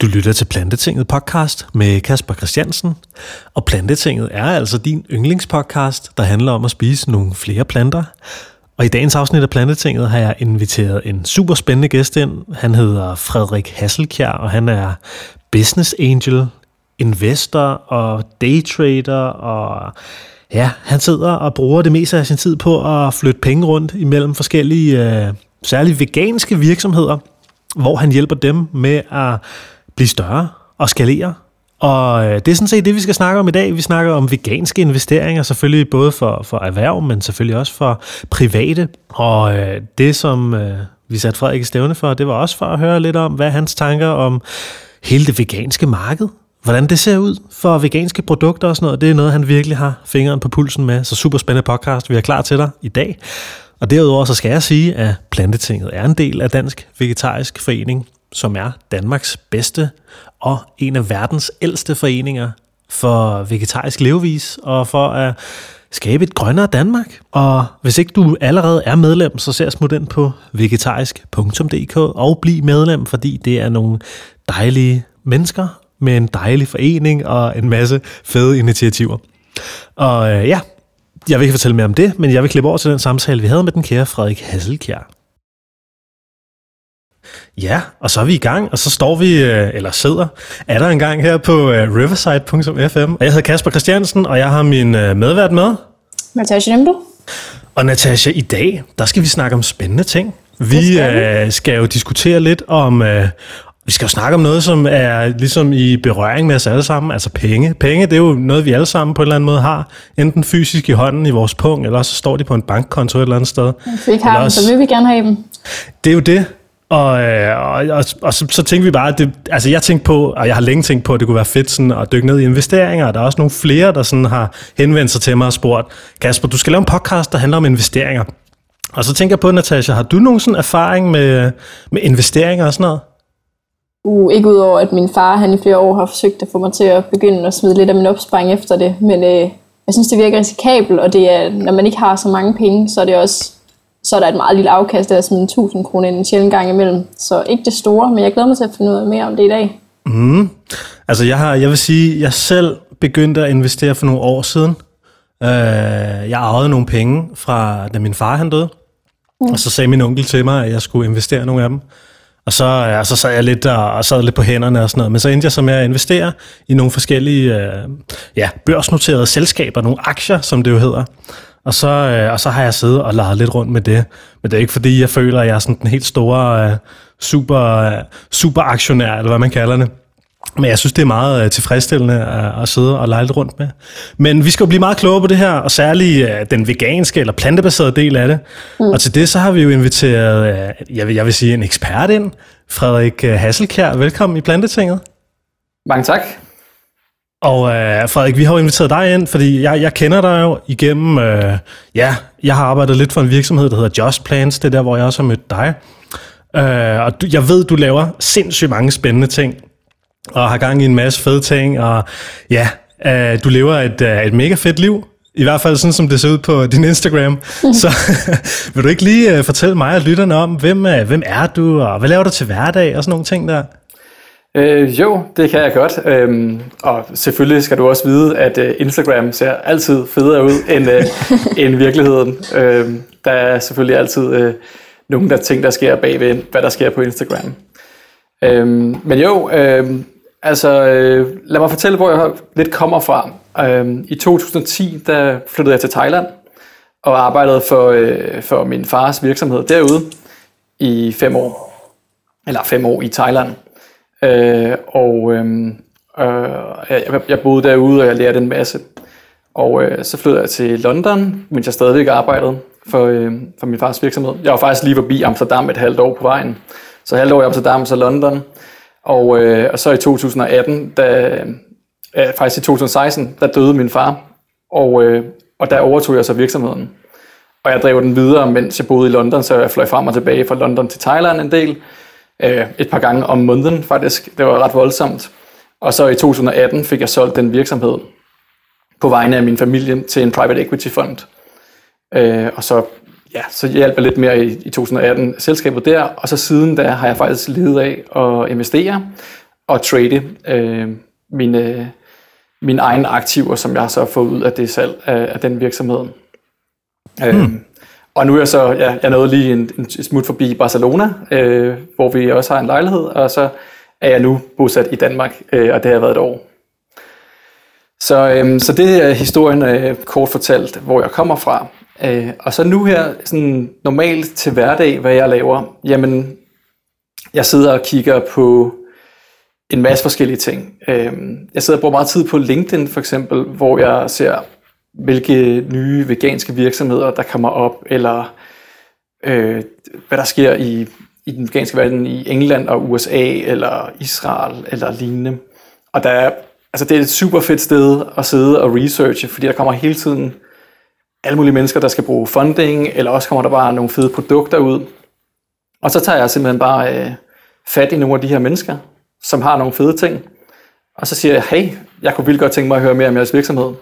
Du lytter til Plantetinget podcast med Kasper Christiansen, og Plantetinget er altså din yndlingspodcast, der handler om at spise nogle flere planter. Og i dagens afsnit af Plantetinget har jeg inviteret en super spændende gæst ind. Han hedder Frederik Hasselkjær, og han er business angel, investor og daytrader, og ja, han sidder og bruger det meste af sin tid på at flytte penge rundt imellem forskellige, øh, særligt veganske virksomheder, hvor han hjælper dem med at blive større og skalere. Og øh, det er sådan set det, vi skal snakke om i dag. Vi snakker om veganske investeringer, selvfølgelig både for, for erhverv, men selvfølgelig også for private. Og øh, det, som øh, vi satte Frederik i stævne for, det var også for at høre lidt om, hvad hans tanker om hele det veganske marked, hvordan det ser ud for veganske produkter og sådan noget. Det er noget, han virkelig har fingeren på pulsen med. Så super spændende podcast, vi er klar til dig i dag. Og derudover så skal jeg sige, at Plantetinget er en del af Dansk Vegetarisk Forening, som er Danmarks bedste og en af verdens ældste foreninger for vegetarisk levevis og for at skabe et grønnere Danmark. Og hvis ikke du allerede er medlem, så ser smut ind på vegetarisk.dk og bliv medlem, fordi det er nogle dejlige mennesker med en dejlig forening og en masse fede initiativer. Og øh, ja, jeg vil ikke fortælle mere om det, men jeg vil klippe over til den samtale, vi havde med den kære Frederik Hasselkjær. Ja, og så er vi i gang, og så står vi, øh, eller sidder, er der en gang her på øh, riverside.fm. Og jeg hedder Kasper Christiansen, og jeg har min øh, medvært med. Natasha Nimbo. Og Natasha, i dag, der skal vi snakke om spændende ting. Vi skal, øh, skal jo diskutere lidt om, øh, vi skal jo snakke om noget, som er ligesom i berøring med os alle sammen, altså penge. Penge, det er jo noget, vi alle sammen på en eller anden måde har, enten fysisk i hånden i vores punkt, eller så står de på en bankkonto et eller andet sted. Hvis vi ikke har dem, så vil vi gerne have dem. Det er jo det. Og, øh, og, og, og så, så tænkte vi bare, at det, altså jeg tænkte på, og jeg har længe tænkt på, at det kunne være fedt sådan at dykke ned i investeringer. Der er også nogle flere, der sådan har henvendt sig til mig og spurgt, Kasper, du skal lave en podcast, der handler om investeringer. Og så tænker jeg på, Natasha, har du nogen sådan erfaring med, med investeringer og sådan noget? Uh, ikke udover, at min far han i flere år har forsøgt at få mig til at begynde at smide lidt af min opsparing efter det. Men øh, jeg synes, det virker risikabelt, og det er, når man ikke har så mange penge, så er det også så er der et meget lille afkast af sådan 1000 kroner en sjældent gang imellem. Så ikke det store, men jeg glæder mig til at finde ud af mere om det i dag. Mm. Altså jeg har, jeg vil sige, jeg selv begyndte at investere for nogle år siden. Uh, jeg arvede nogle penge fra, da min far han døde. Mm. Og så sagde min onkel til mig, at jeg skulle investere nogle af dem. Og så, ja, så sad jeg lidt og, og sad lidt på hænderne og sådan noget. Men så endte jeg så med at investere i nogle forskellige uh, ja, børsnoterede selskaber, nogle aktier, som det jo hedder. Og så, øh, og så har jeg siddet og leget lidt rundt med det. Men det er ikke fordi, jeg føler, at jeg er sådan den helt store øh, super, øh, super aktionær, eller hvad man kalder det. Men jeg synes, det er meget øh, tilfredsstillende at, at sidde og lege lidt rundt med. Men vi skal jo blive meget klogere på det her, og særligt øh, den veganske eller plantebaserede del af det. Mm. Og til det så har vi jo inviteret, øh, jeg, vil, jeg vil sige, en ekspert ind. Frederik øh, Hasselkjær, velkommen i Plantetinget. Mange tak. Og øh, Frederik, vi har jo inviteret dig ind, fordi jeg, jeg kender dig jo igennem, øh, ja, jeg har arbejdet lidt for en virksomhed, der hedder Just Plans, det er der, hvor jeg også har mødt dig. Øh, og du, jeg ved, du laver sindssygt mange spændende ting, og har gang i en masse fede ting, og ja, øh, du lever et, øh, et mega fedt liv, i hvert fald sådan, som det ser ud på din Instagram. Så vil du ikke lige uh, fortælle mig og lytterne om, hvem, uh, hvem er du, og hvad laver du til hverdag, og sådan nogle ting der? Øh, jo, det kan jeg godt. Øhm, og selvfølgelig skal du også vide, at øh, Instagram ser altid federe ud end, øh, end virkeligheden. Øhm, der er selvfølgelig altid øh, nogle der ting, der sker bagved, hvad der sker på Instagram. Øhm, men jo, øh, altså øh, lad mig fortælle, hvor jeg lidt kommer fra. Øhm, I 2010, der flyttede jeg til Thailand og arbejdede for, øh, for min fars virksomhed derude i fem år. Eller fem år i Thailand. Øh, og øhm, øh, øh, jeg, jeg boede derude, og jeg lærte en masse. Og øh, så flyttede jeg til London, mens jeg stadigvæk arbejdede for, øh, for min fars virksomhed. Jeg var faktisk lige forbi Amsterdam et halvt år på vejen. Så halvt år i Amsterdam, så London. Og, øh, og så i 2018, da, øh, faktisk i 2016, der døde min far. Og, øh, og der overtog jeg så virksomheden. Og jeg drev den videre, mens jeg boede i London, så jeg fløj frem og tilbage fra London til Thailand en del øh, et par gange om måneden faktisk. Det var ret voldsomt. Og så i 2018 fik jeg solgt den virksomhed på vegne af min familie til en private equity fund. Øh, og så, ja, så hjalp jeg lidt mere i, i 2018 selskabet der, og så siden da har jeg faktisk ledet af at investere, og trade øh, mine, øh, mine egne aktiver, som jeg har så fået ud af det salg af, af den virksomhed. Øh, hmm. Og nu er jeg så, ja, jeg nåede lige en, en smut forbi Barcelona, øh, hvor vi også har en lejlighed, og så er jeg nu bosat i Danmark, øh, og det har været et år. Så, øh, så det er historien øh, kort fortalt, hvor jeg kommer fra. Øh, og så nu her, sådan normalt til hverdag, hvad jeg laver, jamen, jeg sidder og kigger på en masse forskellige ting. Øh, jeg sidder og bruger meget tid på LinkedIn for eksempel, hvor jeg ser, hvilke nye veganske virksomheder, der kommer op, eller øh, hvad der sker i, i den veganske verden i England og USA, eller Israel, eller lignende. Og der er, altså det er et super fedt sted at sidde og researche, fordi der kommer hele tiden alle mulige mennesker, der skal bruge funding, eller også kommer der bare nogle fede produkter ud. Og så tager jeg simpelthen bare øh, fat i nogle af de her mennesker, som har nogle fede ting. Og så siger jeg, hey, jeg kunne vildt godt tænke mig at høre mere om jeres virksomhed.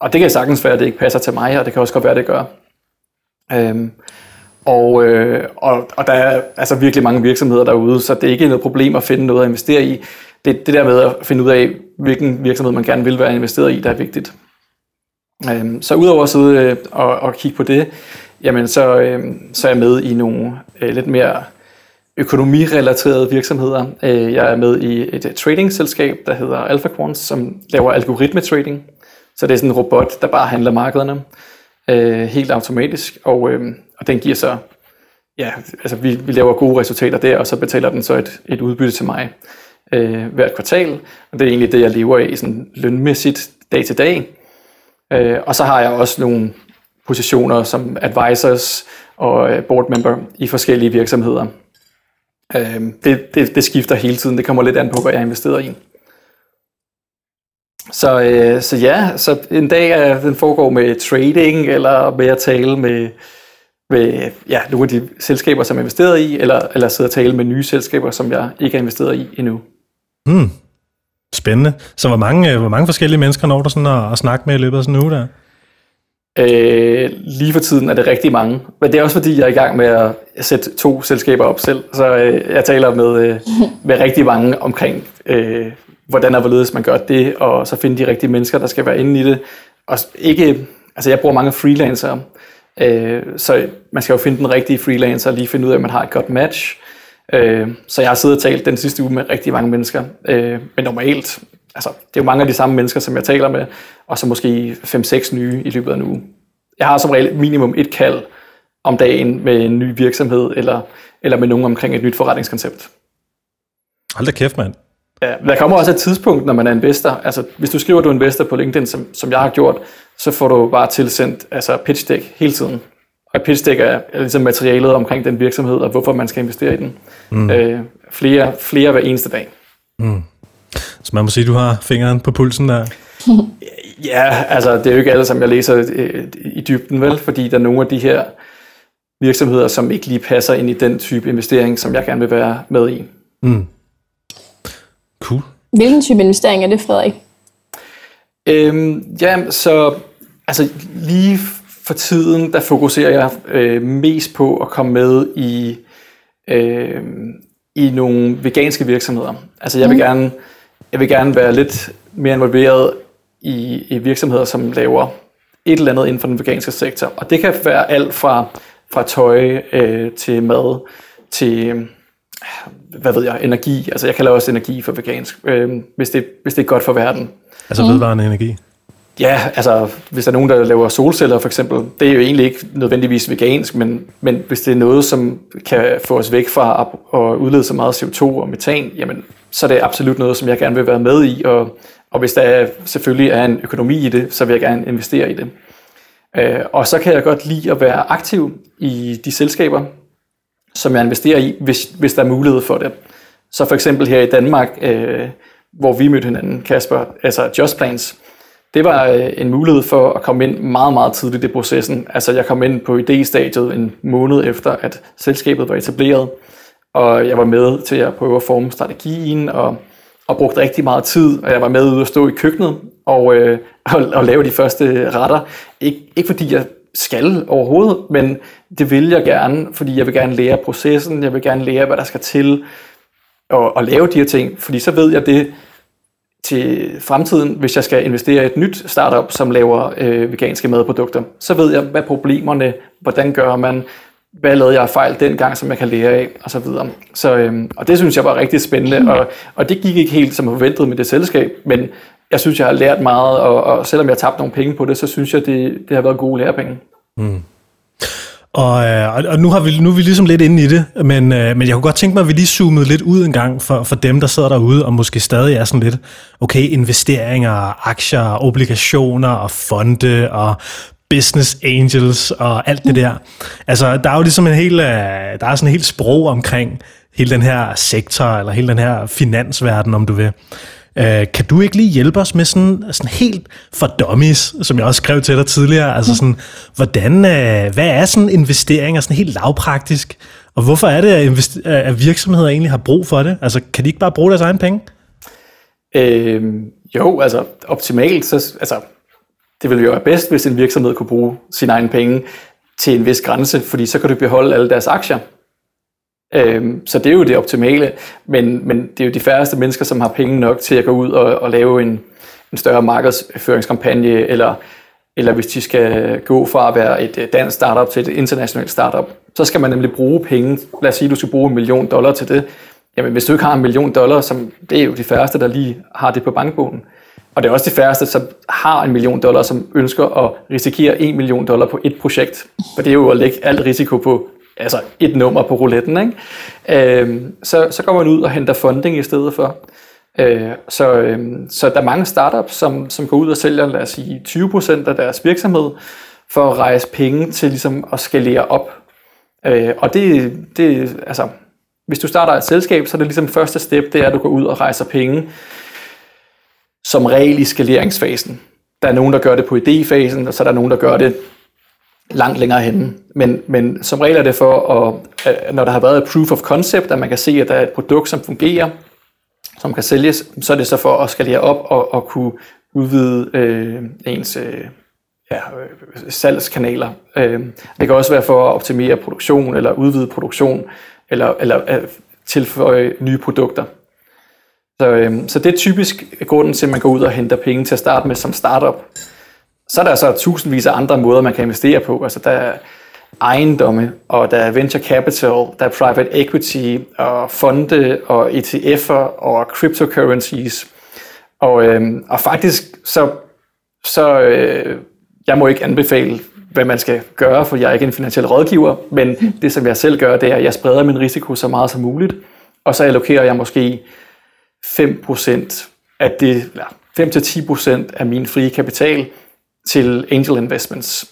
Og det kan sagtens være, at det ikke passer til mig, og det kan også godt være, at det gør. Øhm, og, øh, og, og der er altså virkelig mange virksomheder derude, så det er ikke noget problem at finde noget at investere i. Det det der med at finde ud af, hvilken virksomhed man gerne vil være investeret i, der er vigtigt. Øhm, så udover at sidde øh, og, og kigge på det, jamen så, øh, så er jeg med i nogle øh, lidt mere økonomirelaterede virksomheder. Øh, jeg er med i et trading-selskab, der hedder AlphaQuant, som laver algoritmetrading. Så det er sådan en robot, der bare handler markederne øh, helt automatisk, og, øh, og den giver så, ja, altså vi, vi laver gode resultater der, og så betaler den så et, et udbytte til mig øh, hvert kvartal, og det er egentlig det, jeg lever af sådan lønmæssigt dag til dag. Øh, og så har jeg også nogle positioner som advisors og øh, board member i forskellige virksomheder. Øh, det, det, det skifter hele tiden, det kommer lidt an på, hvad jeg investerer i. Så, øh, så ja, så en dag er, den foregår med trading, eller med at tale med, med ja, nogle af de selskaber, som jeg er investeret i, eller, eller sidde og tale med nye selskaber, som jeg ikke er investeret i endnu. Hmm. Spændende. Så hvor mange, øh, hvor mange forskellige mennesker når du sådan at, at snakke med i løbet af sådan en uge der? Øh, lige for tiden er det rigtig mange. Men det er også fordi, jeg er i gang med at sætte to selskaber op selv. Så øh, jeg taler med, øh, med rigtig mange omkring, øh, hvordan og hvorledes man gør det, og så finde de rigtige mennesker, der skal være inde i det. Og ikke, altså jeg bruger mange freelancere, øh, så man skal jo finde den rigtige freelancer, og lige finde ud af, at man har et godt match. Øh, så jeg har siddet og talt den sidste uge med rigtig mange mennesker. Øh, men normalt, altså det er jo mange af de samme mennesker, som jeg taler med, og så måske 5-6 nye i løbet af en uge. Jeg har som regel minimum et kald om dagen med en ny virksomhed, eller, eller med nogen omkring et nyt forretningskoncept. Hold da kæft, mand. Ja, der kommer også et tidspunkt, når man er investor. Altså, hvis du skriver, at du er investor på LinkedIn, som, som jeg har gjort, så får du bare tilsendt altså pitch deck hele tiden. Og pitch deck er, er ligesom materialet omkring den virksomhed, og hvorfor man skal investere i den. Mm. Øh, flere, flere hver eneste dag. Mm. Så man må sige, at du har fingeren på pulsen der. ja, altså det er jo ikke alle, som jeg læser øh, i dybden, vel? Fordi der er nogle af de her virksomheder, som ikke lige passer ind i den type investering, som jeg gerne vil være med i. Mm. Hvilken type investering er det, Frederik? Øhm, ja, så altså lige for tiden, der fokuserer jeg øh, mest på at komme med i, øh, i nogle veganske virksomheder. Altså jeg vil, mm. gerne, jeg vil gerne være lidt mere involveret i, i virksomheder, som laver et eller andet inden for den veganske sektor. Og det kan være alt fra, fra tøj øh, til mad til hvad ved jeg, energi. Altså jeg kalder også energi for vegansk, øh, hvis, det, hvis det er godt for verden. Altså mm. vedvarende energi? Ja, altså hvis der er nogen, der laver solceller for eksempel, det er jo egentlig ikke nødvendigvis vegansk, men, men hvis det er noget, som kan få os væk fra at, at udlede så meget CO2 og metan, jamen så er det absolut noget, som jeg gerne vil være med i, og, og hvis der er, selvfølgelig er en økonomi i det, så vil jeg gerne investere i det. Øh, og så kan jeg godt lide at være aktiv i de selskaber, som jeg investerer i, hvis, hvis der er mulighed for det. Så for eksempel her i Danmark, øh, hvor vi mødte hinanden, Kasper, altså Just Plans, det var øh, en mulighed for at komme ind meget, meget tidligt i processen. Altså jeg kom ind på idéstadiet en måned efter, at selskabet var etableret, og jeg var med til at prøve at forme strategien, og, og brugte rigtig meget tid, og jeg var med ude at stå i køkkenet og, øh, og, og lave de første retter. Ik- ikke fordi jeg skal overhovedet, men det vil jeg gerne, fordi jeg vil gerne lære processen, jeg vil gerne lære, hvad der skal til. at, at lave de her ting, fordi så ved jeg det til fremtiden, hvis jeg skal investere i et nyt startup, som laver øh, veganske madprodukter, så ved jeg, hvad problemerne, hvordan gør man, hvad lavede jeg fejl dengang, som jeg kan lære af, og så videre. Så, øhm, og det synes jeg var rigtig spændende, og, og det gik ikke helt som forventet med det selskab, men jeg synes, jeg har lært meget, og, og selvom jeg har tabt nogle penge på det, så synes jeg, det, det har været gode lærepenge. Mm. Og, øh, og nu, har vi, nu er vi ligesom lidt inde i det, men, øh, men jeg kunne godt tænke mig, at vi lige zoomede lidt ud en gang for, for dem, der sidder derude og måske stadig er sådan lidt, okay, investeringer, aktier, obligationer og fonde og business angels og alt det der. Altså, der er jo ligesom en hel, øh, der er sådan en helt sprog omkring hele den her sektor, eller hele den her finansverden, om du vil. Uh, kan du ikke lige hjælpe os med sådan, sådan helt for dummies, som jeg også skrev til dig tidligere, altså sådan, hvordan, uh, hvad er sådan investeringer sådan helt lavpraktisk, og hvorfor er det, at, invester- at virksomheder egentlig har brug for det? Altså, kan de ikke bare bruge deres egen penge? Øh, jo, altså optimalt, så, altså, det ville jo være bedst, hvis en virksomhed kunne bruge sine egne penge til en vis grænse, fordi så kan du beholde alle deres aktier. Øhm, så det er jo det optimale, men, men det er jo de færreste mennesker, som har penge nok til at gå ud og, og lave en, en større markedsføringskampagne, eller, eller hvis de skal gå fra at være et dansk startup til et internationalt startup, så skal man nemlig bruge penge. Lad os sige, at du skal bruge en million dollar til det. Jamen, hvis du ikke har en million dollar, som det er jo de færreste, der lige har det på bankbogen, og det er også de færreste, som har en million dollar, som ønsker at risikere en million dollar på et projekt. For det er jo at lægge alt risiko på altså et nummer på rouletten. Ikke? Øh, så, så går man ud og henter funding i stedet for. Øh, så, øh, så der er mange startups, som, som går ud og sælger, lad os sige, 20% af deres virksomhed, for at rejse penge til ligesom at skalere op. Øh, og det, det, altså, hvis du starter et selskab, så er det ligesom første step, det er, at du går ud og rejser penge, som regel i skaleringsfasen. Der er nogen, der gør det på idéfasen, og så er der nogen, der gør det langt længere henne. Men, men som regel er det for, at, når der har været et proof of concept, at man kan se, at der er et produkt, som fungerer, som kan sælges, så er det så for at skalere op og, og kunne udvide øh, ens øh, ja, øh, salgskanaler. Øh, det kan også være for at optimere produktion, eller udvide produktion, eller, eller øh, tilføje nye produkter. Så, øh, så det er typisk grunden til, at man går ud og henter penge til at starte med som startup. Så er der så tusindvis af andre måder, man kan investere på. Altså der er ejendomme, og der er venture capital, der er private equity, og fonde, og ETF'er, og cryptocurrencies. Og, øh, og faktisk så, så øh, jeg må ikke anbefale, hvad man skal gøre, for jeg er ikke en finansiel rådgiver, men det som jeg selv gør, det er, at jeg spreder min risiko så meget som muligt, og så allokerer jeg måske 5% af det, eller 5-10% af min frie kapital til angel investments.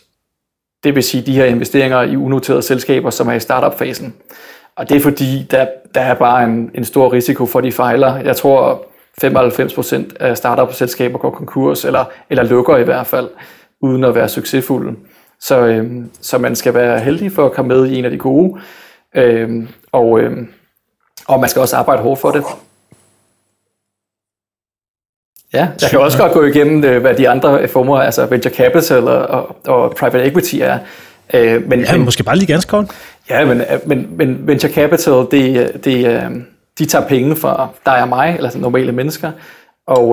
Det vil sige de her investeringer i unoterede selskaber, som er i startup-fasen. Og det er fordi, der, der er bare en, en stor risiko for, at de fejler. Jeg tror, 95% af startup-selskaber går konkurs, eller, eller lukker i hvert fald, uden at være succesfulde. Så, øhm, så man skal være heldig for at komme med i en af de gode, øhm, og, øhm, og man skal også arbejde hårdt for det. Ja, jeg kan også godt gå igennem, øh, hvad de andre former, altså venture capital og, og, og private equity er. Øh, men, ja, men, måske bare lige ganske kort. Ja, men, øh, men, men venture capital, det, det, de tager penge fra dig og mig, eller normale mennesker, og,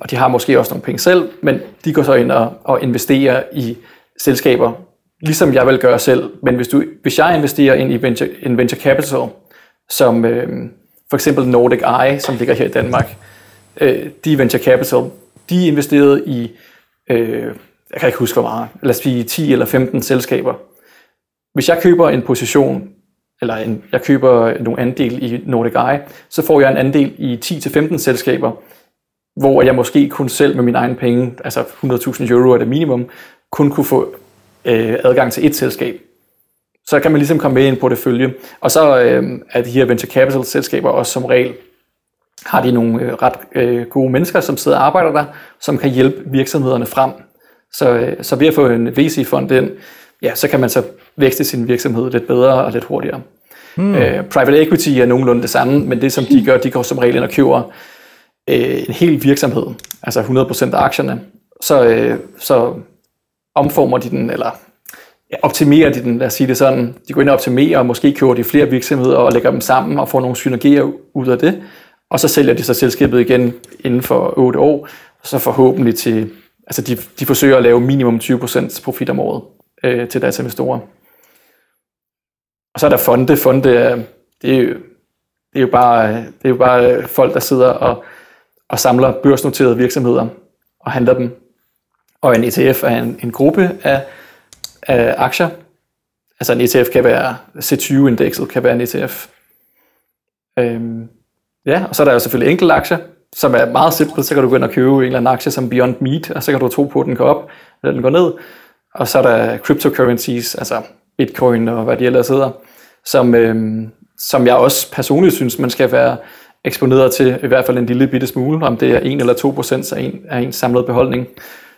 og de har måske også nogle penge selv, men de går så ind og, og investerer i selskaber, ligesom jeg vil gøre selv. Men hvis, du, hvis jeg investerer ind i venture, en venture capital, som øh, for eksempel Nordic Eye, som ligger her i Danmark, øh, de venture capital, de investerede i, øh, jeg kan ikke huske hvor meget, lad os sige 10 eller 15 selskaber. Hvis jeg køber en position, eller en, jeg køber nogle andel i Nordic Eye, så får jeg en andel i 10-15 selskaber, hvor jeg måske kun selv med mine egne penge, altså 100.000 euro er det minimum, kun kunne få øh, adgang til et selskab. Så kan man ligesom komme med i en portefølje. Og så øh, er de her venture capital selskaber også som regel har de nogle øh, ret øh, gode mennesker, som sidder og arbejder der, som kan hjælpe virksomhederne frem. Så, øh, så ved at få en VC-fond ind, ja, så kan man så vækste sin virksomhed lidt bedre og lidt hurtigere. Hmm. Øh, private equity er nogenlunde det samme, men det som de gør, de går som regel ind og køber øh, en hel virksomhed, altså 100% af aktierne, så, øh, så omformer de den, eller optimerer de den, lad os sige det sådan. De går ind og optimerer, og måske køber de flere virksomheder og lægger dem sammen og får nogle synergier ud af det. Og så sælger de så selskabet igen inden for 8 år, så forhåbentlig til, altså de, de forsøger at lave minimum 20% profit om året øh, til deres investorer. Og så er der fonde. Fonde er, det er jo, det er jo bare, det er jo bare folk, der sidder og, og samler børsnoterede virksomheder og handler dem. Og en ETF er en, en gruppe af, af aktier. Altså en ETF kan være, C20-indekset kan være en ETF. Øhm, ja, og så er der jo selvfølgelig enkelte aktier, som er meget simpelt. Så kan du gå ind og købe en eller anden aktie som Beyond Meat, og så kan du tro på, at den går op, eller den går ned. Og så er der cryptocurrencies, altså bitcoin og hvad de ellers hedder, som, øh, som jeg også personligt synes, man skal være eksponeret til, i hvert fald en lille bitte smule, om det er 1 eller 2 procent af, en, af en samlet beholdning,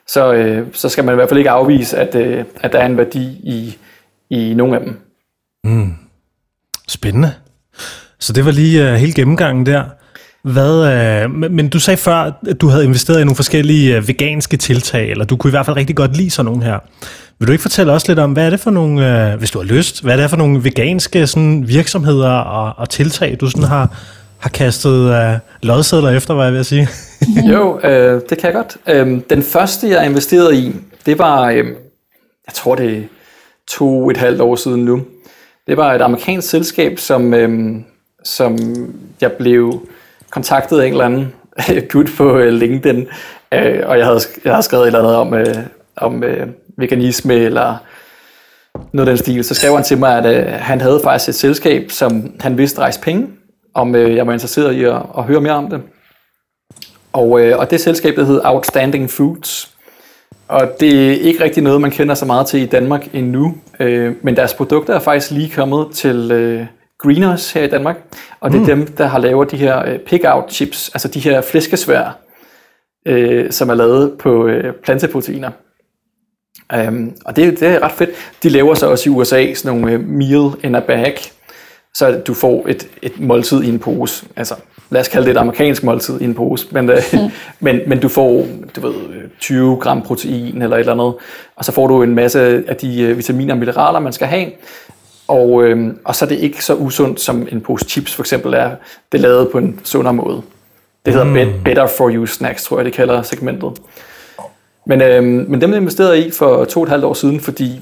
så, øh, så skal man i hvert fald ikke afvise, at, øh, at der er en værdi i, i nogle af dem. Mm. Spændende. Så det var lige uh, hele gennemgangen der. Hvad, uh, men du sagde før, at du havde investeret i nogle forskellige uh, veganske tiltag, eller du kunne i hvert fald rigtig godt lide sådan nogle her. Vil du ikke fortælle os lidt om, hvad er det for nogle, uh, hvis du har lyst, hvad er det for nogle veganske sådan, virksomheder og, og tiltag, du sådan har, har kastet uh, lodsedler efter, hvad jeg vil sige? jo, øh, det kan jeg godt. Øh, den første, jeg investerede i, det var, øh, jeg tror det er to et halvt år siden nu. Det var et amerikansk selskab, som, øh, som jeg blev kontaktet af en eller anden gut på øh, LinkedIn, øh, og jeg havde, jeg havde skrevet et eller andet om, øh, om øh, veganisme eller noget af den stil. Så skrev han til mig, at øh, han havde faktisk et selskab, som han vidste rejse penge, om øh, jeg var interesseret i at, at høre mere om det. Og, øh, og det selskab, der hed Outstanding Foods. Og det er ikke rigtig noget, man kender så meget til i Danmark endnu. Øh, men deres produkter er faktisk lige kommet til øh, Greeners her i Danmark. Og det er mm. dem, der har lavet de her øh, pick-out chips, altså de her flæskesvær, øh, som er lavet på øh, planteproteiner. Um, og det, det er ret fedt. De laver så også i USA sådan nogle uh, meal in a bag, så du får et, et måltid i en pose. Altså, lad os kalde det et amerikansk måltid i en pose, men, øh, mm. men, men du får du ved, 20 gram protein eller et eller andet, og så får du en masse af de øh, vitaminer og mineraler, man skal have, og, øh, og så er det ikke så usundt, som en pose chips for eksempel er. Det er lavet på en sundere måde. Det hedder mm. Better for You Snacks, tror jeg, det kalder segmentet. Men, øh, men dem investerede jeg i for to og et halvt år siden, fordi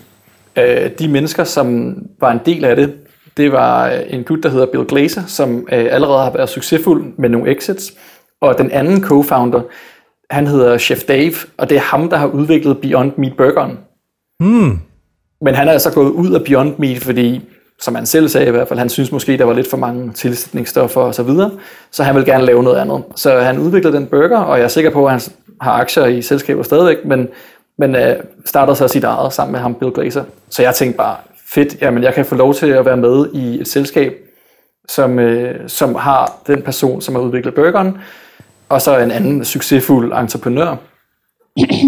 øh, de mennesker, som var en del af det, det var øh, en gut, der hedder Bill Glazer, som øh, allerede har været succesfuld med nogle exits. Og den anden co-founder, han hedder Chef Dave, og det er ham, der har udviklet Beyond Meat Burgeren. Mm. Men han er altså gået ud af Beyond Meat, fordi, som han selv sagde i hvert fald, han synes måske, der var lidt for mange tilsætningsstoffer og så videre, så han vil gerne lave noget andet. Så han udviklede den burger, og jeg er sikker på, at han har aktier i selskaber stadigvæk, men, men øh, starter så sit eget sammen med ham, Bill Glazer. Så jeg tænkte bare, fedt, jamen jeg kan få lov til at være med i et selskab, som, øh, som har den person, som har udviklet burgeren, og så en anden succesfuld entreprenør.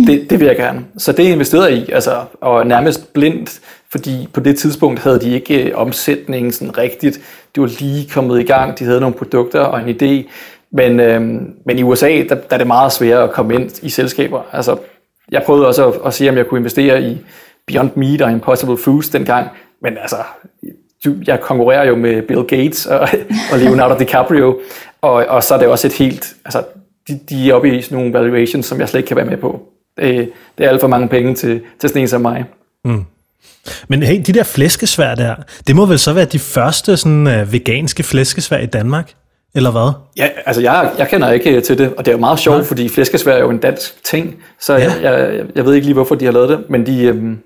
Det, det vil jeg gerne. Så det investerede jeg i, altså, og nærmest blindt, fordi på det tidspunkt havde de ikke øh, omsætningen sådan rigtigt. De var lige kommet i gang, de havde nogle produkter og en idé, men, øh, men i USA, der, der er det meget sværere at komme ind i selskaber. Altså, jeg prøvede også at, at se, om jeg kunne investere i Beyond Meat og Impossible Foods dengang, men altså, jeg konkurrerer jo med Bill Gates og, og Leonardo DiCaprio, og, og så er det også et helt, altså, de, de er oppe i sådan nogle valuations, som jeg slet ikke kan være med på. Det, det er alt for mange penge til, til sådan en som mig. Mm. Men hey, de der flæskesvær der, det må vel så være de første sådan, uh, veganske flæskesvær i Danmark? Eller hvad? Ja, altså jeg, jeg kender ikke til det, og det er jo meget sjovt, Nej. fordi flæskesvær er jo en dansk ting, så ja. jeg, jeg, jeg ved ikke lige, hvorfor de har lavet det, men de, øhm,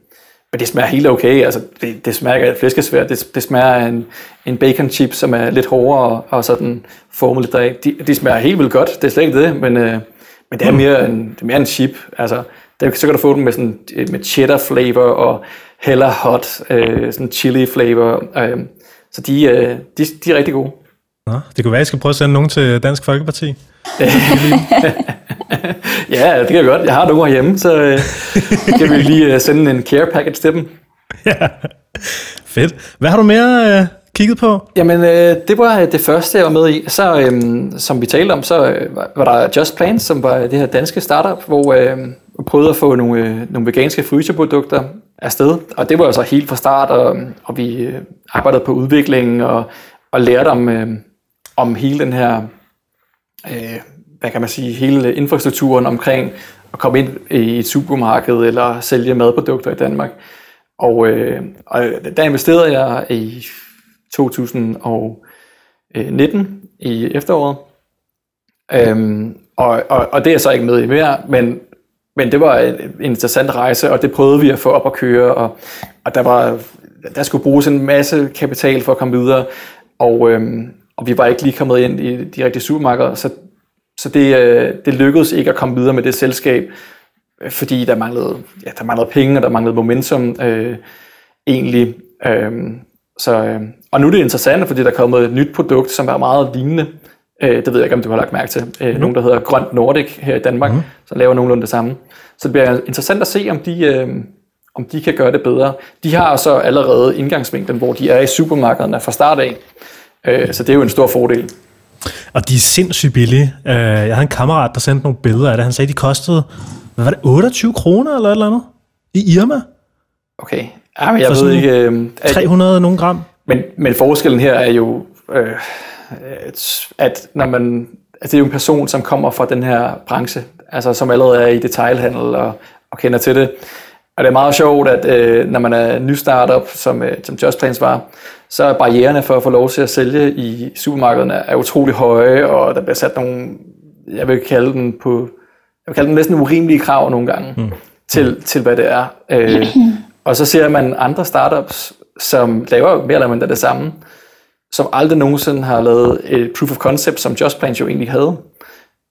men det smager helt okay. Altså, det, det smager ikke af flæskesvær. Det, det smager af en, en bacon chip, som er lidt hårdere og, og sådan formet lidt af. De, de smager helt vildt godt. Det er slet ikke det, men, øh, men det er mere en, det er mere en chip. Altså, det, så kan du få den med, sådan, med cheddar flavor og heller hot, øh, sådan chili flavor. Øh, så de, øh, de, de er rigtig gode. Nå, det kunne være, at jeg skal prøve at sende nogen til Dansk Folkeparti. ja, det kan jeg godt. Jeg har nogen hjemme, så øh, kan vi lige øh, sende en care package til dem. Ja, fedt. Hvad har du mere øh, kigget på? Jamen, øh, det var det første, jeg var med i. Så, øh, som vi talte om, så øh, var, der Just Plants, som var det her danske startup, hvor øh, vi prøvede at få nogle, øh, nogle veganske fryseprodukter afsted. Og det var jo så helt fra start, og, og vi øh, arbejdede på udviklingen og, og lærte om, øh, om hele den her, øh, hvad kan man sige, hele infrastrukturen omkring at komme ind i et supermarked eller sælge madprodukter i Danmark. Og, øh, og der investerede jeg i 2019 i efteråret. Øhm, og, og, og det er så ikke med i mere, men, men det var en interessant rejse, og det prøvede vi at få op at køre, og, og der, var, der skulle bruges en masse kapital for at komme videre, og, øhm, og vi var ikke lige kommet ind i de rigtige supermarkeder, så, så det, øh, det lykkedes ikke at komme videre med det selskab, fordi der manglede, ja, der manglede penge, og der manglede momentum øh, egentlig. Øh, så, øh, og nu er det interessant, fordi der er kommet et nyt produkt, som er meget lignende. Øh, det ved jeg ikke, om du har lagt mærke til. Øh, mm. Nogen, der hedder Grønt Nordic her i Danmark, mm. som laver nogenlunde det samme. Så det bliver interessant at se, om de, øh, om de kan gøre det bedre. De har så allerede indgangsvinklen, hvor de er i supermarkederne fra start af. Øh, så det er jo en stor fordel. Og de er sindssygt billige. Øh, jeg havde en kammerat, der sendte nogle billeder af det. Han sagde, de kostede hvad var det, 28 kroner eller et eller andet? I Irma? Okay. Ja, men jeg For ved ikke... Øh, at, 300 nogle gram? Men, men forskellen her er jo, øh, at når man... Altså det er jo en person, som kommer fra den her branche, altså som allerede er i detailhandel og, og kender til det. Og det er meget sjovt, at øh, når man er ny startup, som, øh, som Just Plans var, så er barriererne for at få lov til at sælge i supermarkederne er utrolig høje, og der bliver sat nogle, jeg vil kalde den på jeg vil kalde dem næsten urimelige krav nogle gange mm. til, til, hvad det er. Øh, og så ser man andre startups, som laver mere eller mindre det samme, som aldrig nogensinde har lavet et proof of concept, som Just Plans jo egentlig havde.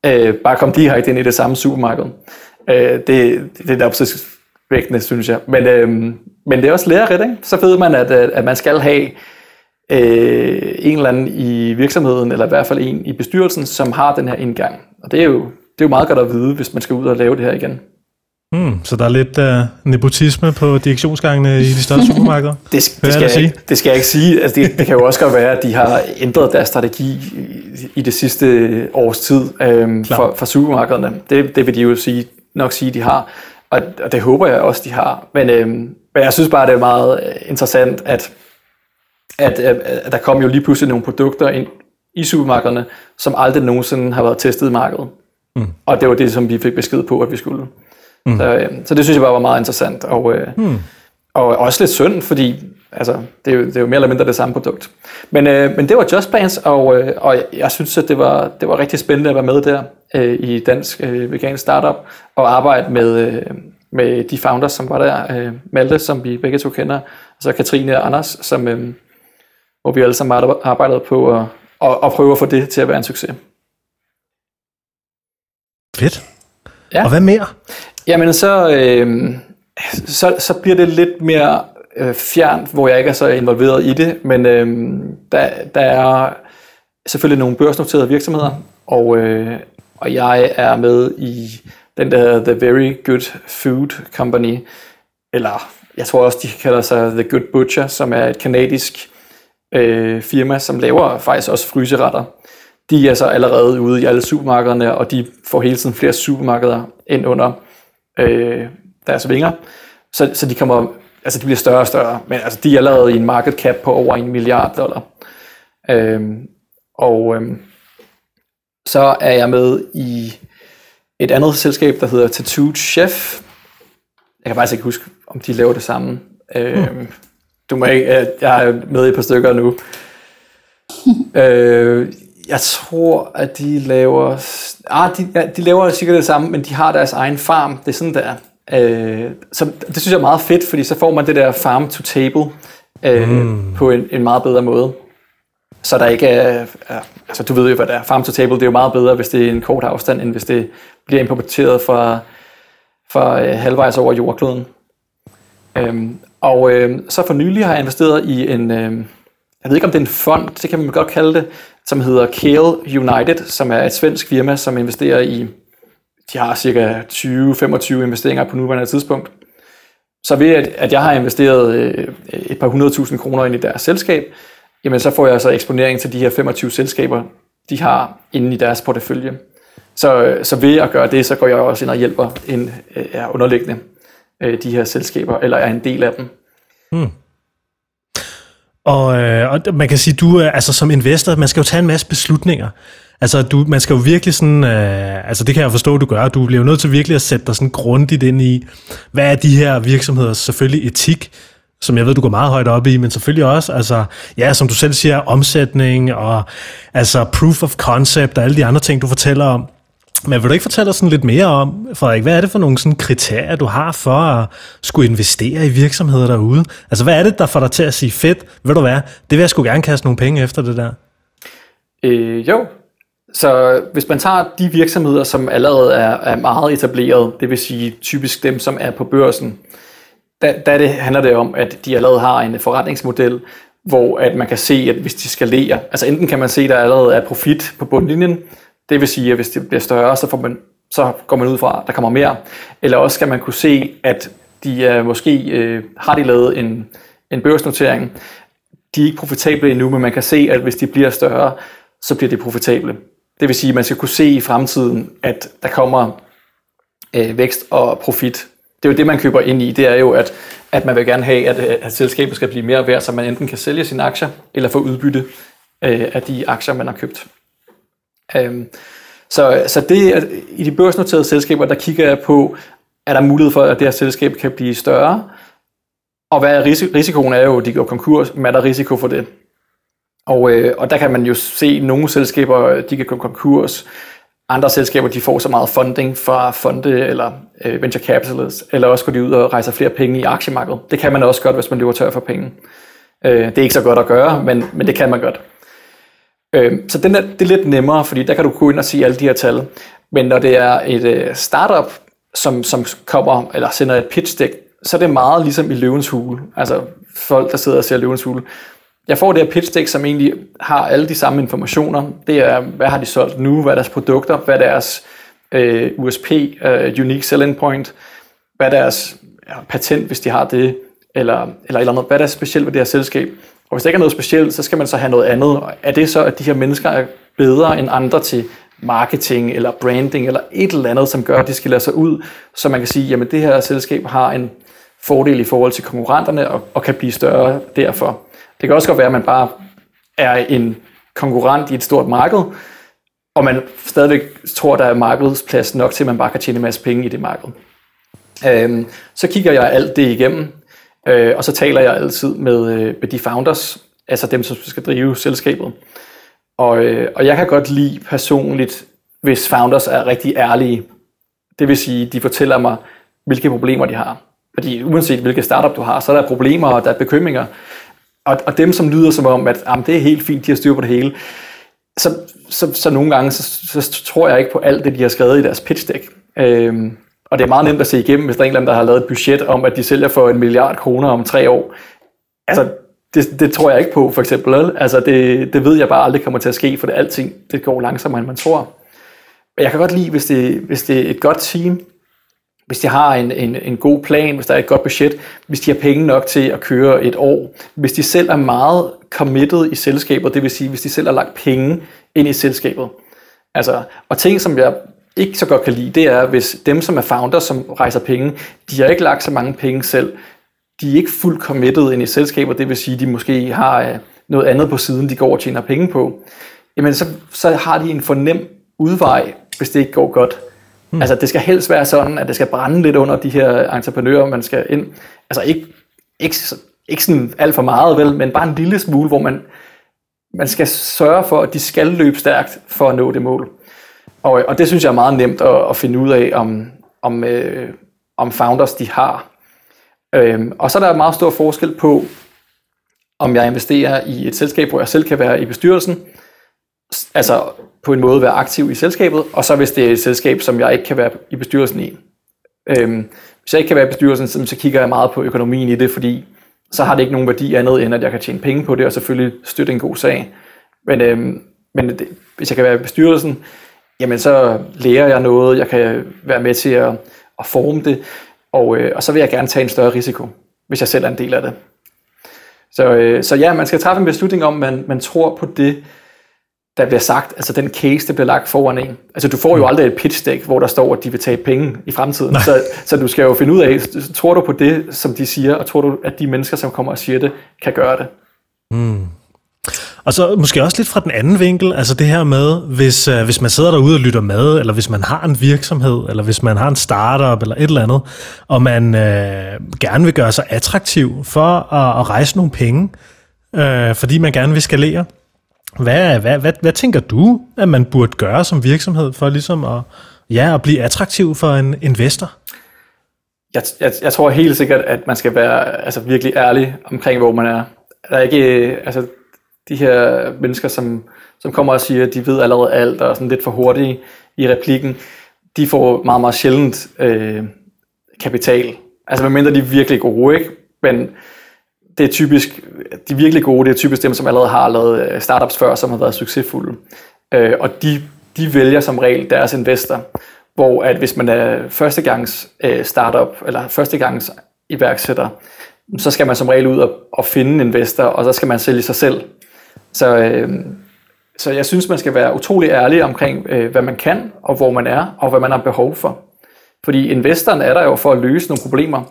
Øh, bare kom direkte ind i det samme supermarked. Øh, det, det er opsigtsvægtende, synes jeg. Men, øh, men det er også lærerigt, ikke? Så ved man, at, at man skal have øh, en eller anden i virksomheden, eller i hvert fald en i bestyrelsen, som har den her indgang. Og det er jo det er jo meget godt at vide, hvis man skal ud og lave det her igen. Mm, så der er lidt uh, nepotisme på direktionsgangene i de større supermarkeder? det, det, skal jeg, ikke, det skal jeg ikke sige. Altså det, det kan jo også godt være, at de har ændret deres strategi i, i det sidste års tid øhm, for, for supermarkederne. Det, det vil de jo sige, nok sige, de har. Og, og det håber jeg også, de har. Men, øhm, men jeg synes bare, det er meget øh, interessant, at, at, at, at der kom jo lige pludselig nogle produkter ind i supermarkederne, som aldrig nogensinde har været testet i markedet. Mm. Og det var det, som vi fik besked på, at vi skulle. Mm. Så, øh, så det synes jeg bare var meget interessant. Og, øh, mm. Og også lidt synd, fordi altså, det, er jo, det er jo mere eller mindre det samme produkt. Men, øh, men det var Just Plans, og, øh, og jeg synes, at det var, det var rigtig spændende at være med der øh, i Dansk øh, Vegan Startup og arbejde med, øh, med de founders, som var der. Øh, Malte, som vi begge to kender, og så Katrine og Anders, som, øh, hvor vi alle sammen arbejdede på at, at, at prøve at få det til at være en succes. Fedt. Ja. Og hvad mere? Jamen så, øh, så, så bliver det lidt mere øh, fjernt, hvor jeg ikke er så involveret i det, men øh, der, der er selvfølgelig nogle børsnoterede virksomheder, og, øh, og jeg er med i den der The Very Good Food Company, eller jeg tror også, de kalder sig The Good Butcher, som er et kanadisk øh, firma, som laver faktisk også fryseretter. De er så allerede ude i alle supermarkederne, og de får hele tiden flere supermarkeder ind under øh, deres vinger. Så, så de kommer, altså de bliver større og større, men altså de er allerede i en market cap på over en milliard dollar. Øh, og øh, så er jeg med i et andet selskab, der hedder Tattooed Chef. Jeg kan faktisk ikke huske, om de laver det samme. Øh, mm. Du må ikke, jeg er med i et par stykker nu. øh, jeg tror, at de laver... Ah, de, ja, de laver sikkert det samme, men de har deres egen farm. Det er sådan, der. Øh, så det synes jeg er meget fedt, fordi så får man det der farm to table øh, mm. på en, en meget bedre måde. Så der ikke er... Ja, altså, du ved jo, hvad det er. Farm to table, det er jo meget bedre, hvis det er en kort afstand, end hvis det bliver importeret fra, fra øh, halvvejs over jordkloden. Øh, og øh, så for nylig har jeg investeret i en... Øh, jeg ved ikke, om det er en fond, det kan man godt kalde det, som hedder Kale United, som er et svensk firma, som investerer i, de har cirka 20-25 investeringer på nuværende tidspunkt. Så ved at, at jeg har investeret øh, et par hundrede tusind kroner ind i deres selskab, jamen så får jeg så eksponering til de her 25 selskaber, de har inde i deres portefølje. Så, øh, så ved at gøre det, så går jeg også ind og hjælper en, øh, er underliggende øh, de her selskaber, eller er en del af dem. Hmm. Og, og man kan sige, du altså som investor, man skal jo tage en masse beslutninger. Altså, du, man skal jo virkelig sådan, øh, altså det kan jeg forstå, du gør, du bliver jo nødt til virkelig at sætte dig sådan grundigt ind i, hvad er de her virksomheder selvfølgelig etik, som jeg ved, du går meget højt op i, men selvfølgelig også, altså, ja, som du selv siger, omsætning og altså proof of concept og alle de andre ting, du fortæller om. Men vil du ikke fortælle os sådan lidt mere om, Frederik, hvad er det for nogle sådan kriterier, du har for at skulle investere i virksomheder derude? Altså, hvad er det, der får dig til at sige, fedt, ved du hvad, det vil jeg sgu gerne kaste nogle penge efter det der? Øh, jo, så hvis man tager de virksomheder, som allerede er, er meget etableret, det vil sige typisk dem, som er på børsen, der, der det, handler det om, at de allerede har en forretningsmodel, hvor at man kan se, at hvis de skalerer, altså enten kan man se, at der allerede er profit på bundlinjen, det vil sige, at hvis det bliver større, så, får man, så går man ud fra, at der kommer mere. Eller også skal man kunne se, at de er, måske øh, har de lavet en, en børsnotering. De er ikke profitable endnu, men man kan se, at hvis de bliver større, så bliver de profitable. Det vil sige, at man skal kunne se i fremtiden, at der kommer øh, vækst og profit. Det er jo det, man køber ind i. Det er jo, at, at man vil gerne have, at, at selskabet skal blive mere værd, så man enten kan sælge sine aktier, eller få udbytte øh, af de aktier, man har købt. Øhm, så, så det, i de børsnoterede selskaber, der kigger jeg på, er der mulighed for, at det her selskab kan blive større? Og hvad er risikoen er jo, at de går konkurs, men er der risiko for det? Og, øh, og der kan man jo se, at nogle selskaber de kan gå konkurs, andre selskaber de får så meget funding fra fonde eller øh, venture capitalists, eller også går de ud og rejser flere penge i aktiemarkedet. Det kan man også godt, hvis man løber tør for penge. Øh, det er ikke så godt at gøre, men, men det kan man godt. Øh, så den er, det er lidt nemmere, fordi der kan du gå ind og se alle de her tal. Men når det er et øh, startup, som, som kommer eller sender et pitch deck, så er det meget ligesom i løvens hule. Altså folk, der sidder og ser løvens hule. Jeg får det her pitch deck, som egentlig har alle de samme informationer. Det er, hvad har de solgt nu, hvad er deres produkter, hvad er deres øh, USP, øh, Unique Selling Point, hvad er deres ja, patent, hvis de har det, eller, eller, eller noget, hvad er der specielt ved det her selskab. Og hvis der ikke er noget specielt, så skal man så have noget andet. Er det så, at de her mennesker er bedre end andre til marketing eller branding eller et eller andet, som gør, at de skal lade sig ud, så man kan sige, jamen det her selskab har en fordel i forhold til konkurrenterne og, og kan blive større derfor. Det kan også godt være, at man bare er en konkurrent i et stort marked, og man stadigvæk tror, der er markedsplads nok til, at man bare kan tjene en masse penge i det marked. Øhm, så kigger jeg alt det igennem, øh, og så taler jeg altid med, øh, med de founders, altså dem, som skal drive selskabet. Og, øh, og jeg kan godt lide personligt, hvis founders er rigtig ærlige. Det vil sige, de fortæller mig, hvilke problemer de har. Fordi uanset hvilke startup du har, så er der problemer og der er bekymringer og, og dem, som lyder som om, at jamen, det er helt fint, de har styr på det hele, så, så, så nogle gange, så, så tror jeg ikke på alt det, de har skrevet i deres pitch deck. Øhm, og det er meget nemt at se igennem, hvis der er en eller anden, der har lavet et budget om, at de sælger for en milliard kroner om tre år. Altså, det, det tror jeg ikke på, for eksempel. Altså, det, det ved jeg bare aldrig kommer til at ske, for det alting det går langsommere, end man tror. Men jeg kan godt lide, hvis det, hvis det er et godt team, hvis de har en, en, en god plan, hvis der er et godt budget, hvis de har penge nok til at køre et år, hvis de selv er meget committed i selskabet, det vil sige, hvis de selv har lagt penge ind i selskabet. Altså, og ting, som jeg ikke så godt kan lide, det er, hvis dem, som er founder, som rejser penge, de har ikke lagt så mange penge selv. De er ikke fuldt committed ind i selskabet, det vil sige, de måske har øh, noget andet på siden, de går og tjener penge på. Jamen, så, så har de en fornem udvej, hvis det ikke går godt. Hmm. Altså det skal helst være sådan, at det skal brænde lidt under de her entreprenører, man skal ind. Altså ikke, ikke, ikke sådan alt for meget vel, men bare en lille smule, hvor man, man skal sørge for, at de skal løbe stærkt for at nå det mål. Og, og det synes jeg er meget nemt at, at finde ud af, om, om, øh, om founders de har. Øhm, og så er der meget stor forskel på, om jeg investerer i et selskab, hvor jeg selv kan være i bestyrelsen, altså på en måde være aktiv i selskabet, og så hvis det er et selskab, som jeg ikke kan være i bestyrelsen i. Øhm, hvis jeg ikke kan være i bestyrelsen, så kigger jeg meget på økonomien i det, fordi så har det ikke nogen værdi andet, end at jeg kan tjene penge på det, og selvfølgelig støtte en god sag. Men, øhm, men det, hvis jeg kan være i bestyrelsen, jamen så lærer jeg noget, jeg kan være med til at, at forme det, og, øh, og så vil jeg gerne tage en større risiko, hvis jeg selv er en del af det. Så, øh, så ja, man skal træffe en beslutning om, man, man tror på det, der bliver sagt, altså den case, der bliver lagt foran en. Altså du får jo mm. aldrig et pitch deck, hvor der står, at de vil tage penge i fremtiden. Så, så du skal jo finde ud af, tror du på det, som de siger, og tror du, at de mennesker, som kommer og siger det, kan gøre det. Mm. Og så måske også lidt fra den anden vinkel, altså det her med, hvis, øh, hvis man sidder derude og lytter med, eller hvis man har en virksomhed, eller hvis man har en startup, eller et eller andet, og man øh, gerne vil gøre sig attraktiv for at, at rejse nogle penge, øh, fordi man gerne vil skalere. Hvad, hvad, hvad, hvad tænker du, at man burde gøre som virksomhed for ligesom at, ja, at blive attraktiv for en investor? Jeg, jeg, jeg tror helt sikkert, at man skal være altså, virkelig ærlig omkring, hvor man er. Der er ikke, altså, de her mennesker, som, som kommer og siger, at de ved allerede alt, og er sådan lidt for hurtige i replikken, de får meget, meget sjældent øh, kapital. Altså medmindre de er virkelig gode, ikke? Men det er typisk, de virkelig gode, det er typisk dem, som allerede har lavet øh, startups før, som har været succesfulde. Øh, og de, de vælger som regel deres investor, hvor at hvis man er førstegangs øh, startup, eller førstegangs iværksætter, så skal man som regel ud og, og finde en investor, og så skal man sælge sig selv. Så, øh, så jeg synes, man skal være utrolig ærlig omkring, øh, hvad man kan, og hvor man er, og hvad man har behov for. Fordi investoren er der jo for at løse nogle problemer.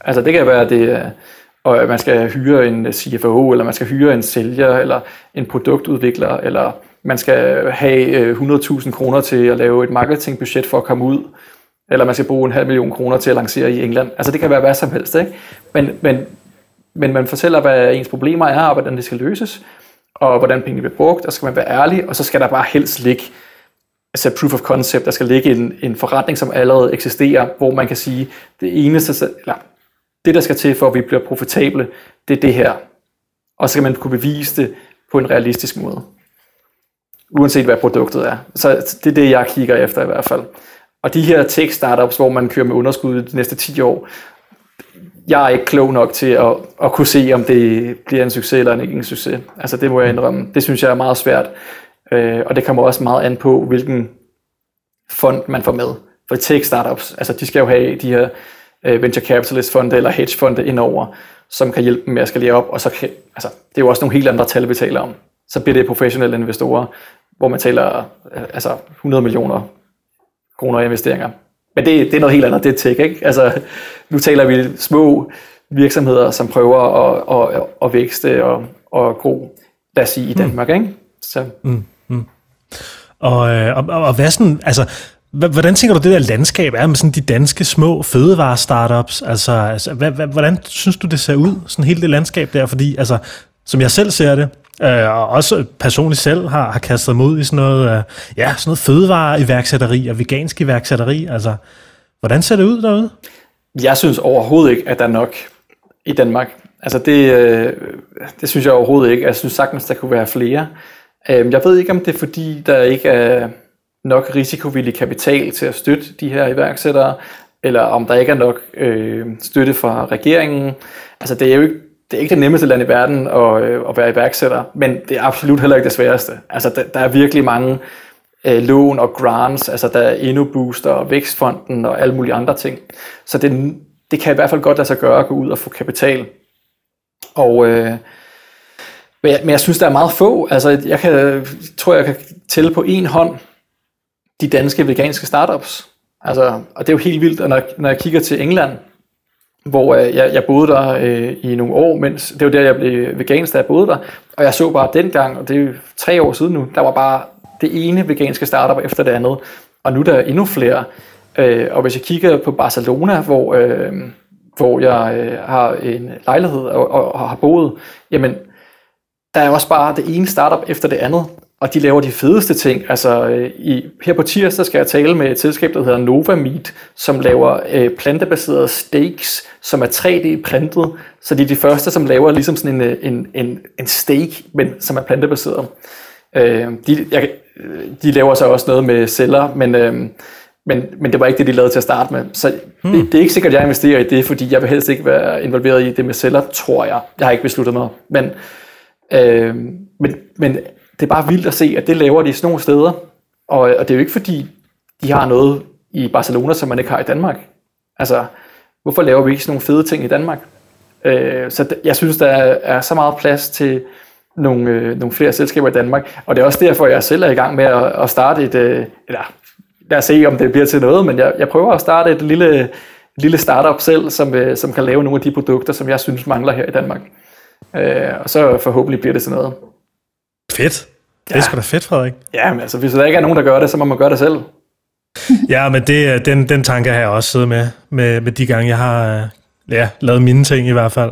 Altså det kan være, det, øh, og man skal hyre en CFO, eller man skal hyre en sælger, eller en produktudvikler, eller man skal have øh, 100.000 kroner til at lave et marketingbudget for at komme ud, eller man skal bruge en halv million kroner til at lancere i England. Altså det kan være hvad som helst, ikke? Men, men, men man fortæller, hvad ens problemer er, og hvordan det skal løses, og hvordan pengene bliver brugt, og så skal man være ærlig, og så skal der bare helst ligge altså proof of concept, der skal ligge en, en forretning, som allerede eksisterer, hvor man kan sige, det eneste, eller det der skal til for, at vi bliver profitable, det er det her. Og så skal man kunne bevise det på en realistisk måde. Uanset hvad produktet er. Så det er det, jeg kigger efter i hvert fald. Og de her tech-startups, hvor man kører med underskud de næste 10 år, jeg er ikke klog nok til at, at kunne se, om det bliver en succes eller ikke en succes. Altså det må jeg indrømme. Det synes jeg er meget svært. Øh, og det kommer også meget an på, hvilken fond man får med. For tech-startups, altså de skal jo have de her øh, venture capitalist fonde eller hedge fonde indover, som kan hjælpe dem med at skalere op. Og så kan, altså, det er jo også nogle helt andre tal, vi taler om. Så bliver det professionelle investorer, hvor man taler øh, altså 100 millioner kroner i investeringer. Men det, det er noget helt andet, det er tech, ikke? Altså, nu taler vi små virksomheder, som prøver at, at, at vækste og, og gro, lad os sige, i mm. Danmark, mm. ikke? Så. Mm, mm. Og, øh, og, og, og hvad sådan, altså, Hvordan tænker du, det der landskab er med sådan de danske små fødevare-startups? Altså, altså hvad, hvad, hvordan synes du, det ser ud, sådan hele det landskab der? Fordi, altså, som jeg selv ser det, øh, og også personligt selv har, har kastet mig ud i sådan noget, øh, ja, sådan noget fødevare-iværksætteri og vegansk iværksætteri. Altså, hvordan ser det ud derude? Jeg synes overhovedet ikke, at der er nok i Danmark. Altså, det, øh, det synes jeg overhovedet ikke. Jeg synes sagtens, der kunne være flere. Øh, jeg ved ikke, om det er fordi, der ikke er nok risikovillig kapital til at støtte de her iværksættere, eller om der ikke er nok øh, støtte fra regeringen. Altså det er jo ikke det, er ikke det nemmeste land i verden at, øh, at være iværksætter, men det er absolut heller ikke det sværeste. Altså der, der er virkelig mange øh, lån og grants, altså der er InnoBooster og Vækstfonden og alle mulige andre ting. Så det, det kan i hvert fald godt lade sig gøre at gå ud og få kapital. Og øh, men, jeg, men jeg synes, der er meget få. Altså, jeg kan, tror, jeg kan tælle på en hånd, de danske veganske startups. Altså, og det er jo helt vildt, når, når jeg kigger til England, hvor øh, jeg, jeg boede der øh, i nogle år, mens det var der, jeg blev vegansk, da jeg boede der, og jeg så bare dengang, og det er jo tre år siden nu, der var bare det ene veganske startup efter det andet, og nu der er der endnu flere. Øh, og hvis jeg kigger på Barcelona, hvor, øh, hvor jeg øh, har en lejlighed og, og, og har boet, jamen, der er også bare det ene startup efter det andet og de laver de fedeste ting. Altså, øh, i, her på tirsdag skal jeg tale med et selskab, der hedder Nova Meat, som laver øh, plantebaserede steaks, som er 3D-printet. Så de er de første, som laver ligesom sådan en, øh, en, en, en steak, men som er plantebaseret. Øh, de, jeg, de laver så også noget med celler, men, øh, men, men det var ikke det, de lavede til at starte med. Så hmm. det, det er ikke sikkert, at jeg investerer i det, fordi jeg vil helst ikke være involveret i det med celler, tror jeg. Jeg har ikke besluttet noget. Men, øh, men, men det er bare vildt at se, at det laver de sådan nogle steder. Og, og det er jo ikke fordi, de har noget i Barcelona, som man ikke har i Danmark. Altså, hvorfor laver vi ikke sådan nogle fede ting i Danmark? Øh, så jeg synes, der er så meget plads til nogle, øh, nogle flere selskaber i Danmark, og det er også derfor, jeg selv er i gang med at, at starte et, øh, eller lad os se, om det bliver til noget, men jeg, jeg prøver at starte et lille, et lille startup selv, som, øh, som kan lave nogle af de produkter, som jeg synes mangler her i Danmark. Øh, og så forhåbentlig bliver det til noget. Fedt. Det er ja. sgu da fedt, Frederik. Ja, men altså, hvis der ikke er nogen, der gør det, så må man gøre det selv. ja, men det, den, den tanke har jeg også siddet med, med, med de gange, jeg har ja, lavet mine ting i hvert fald.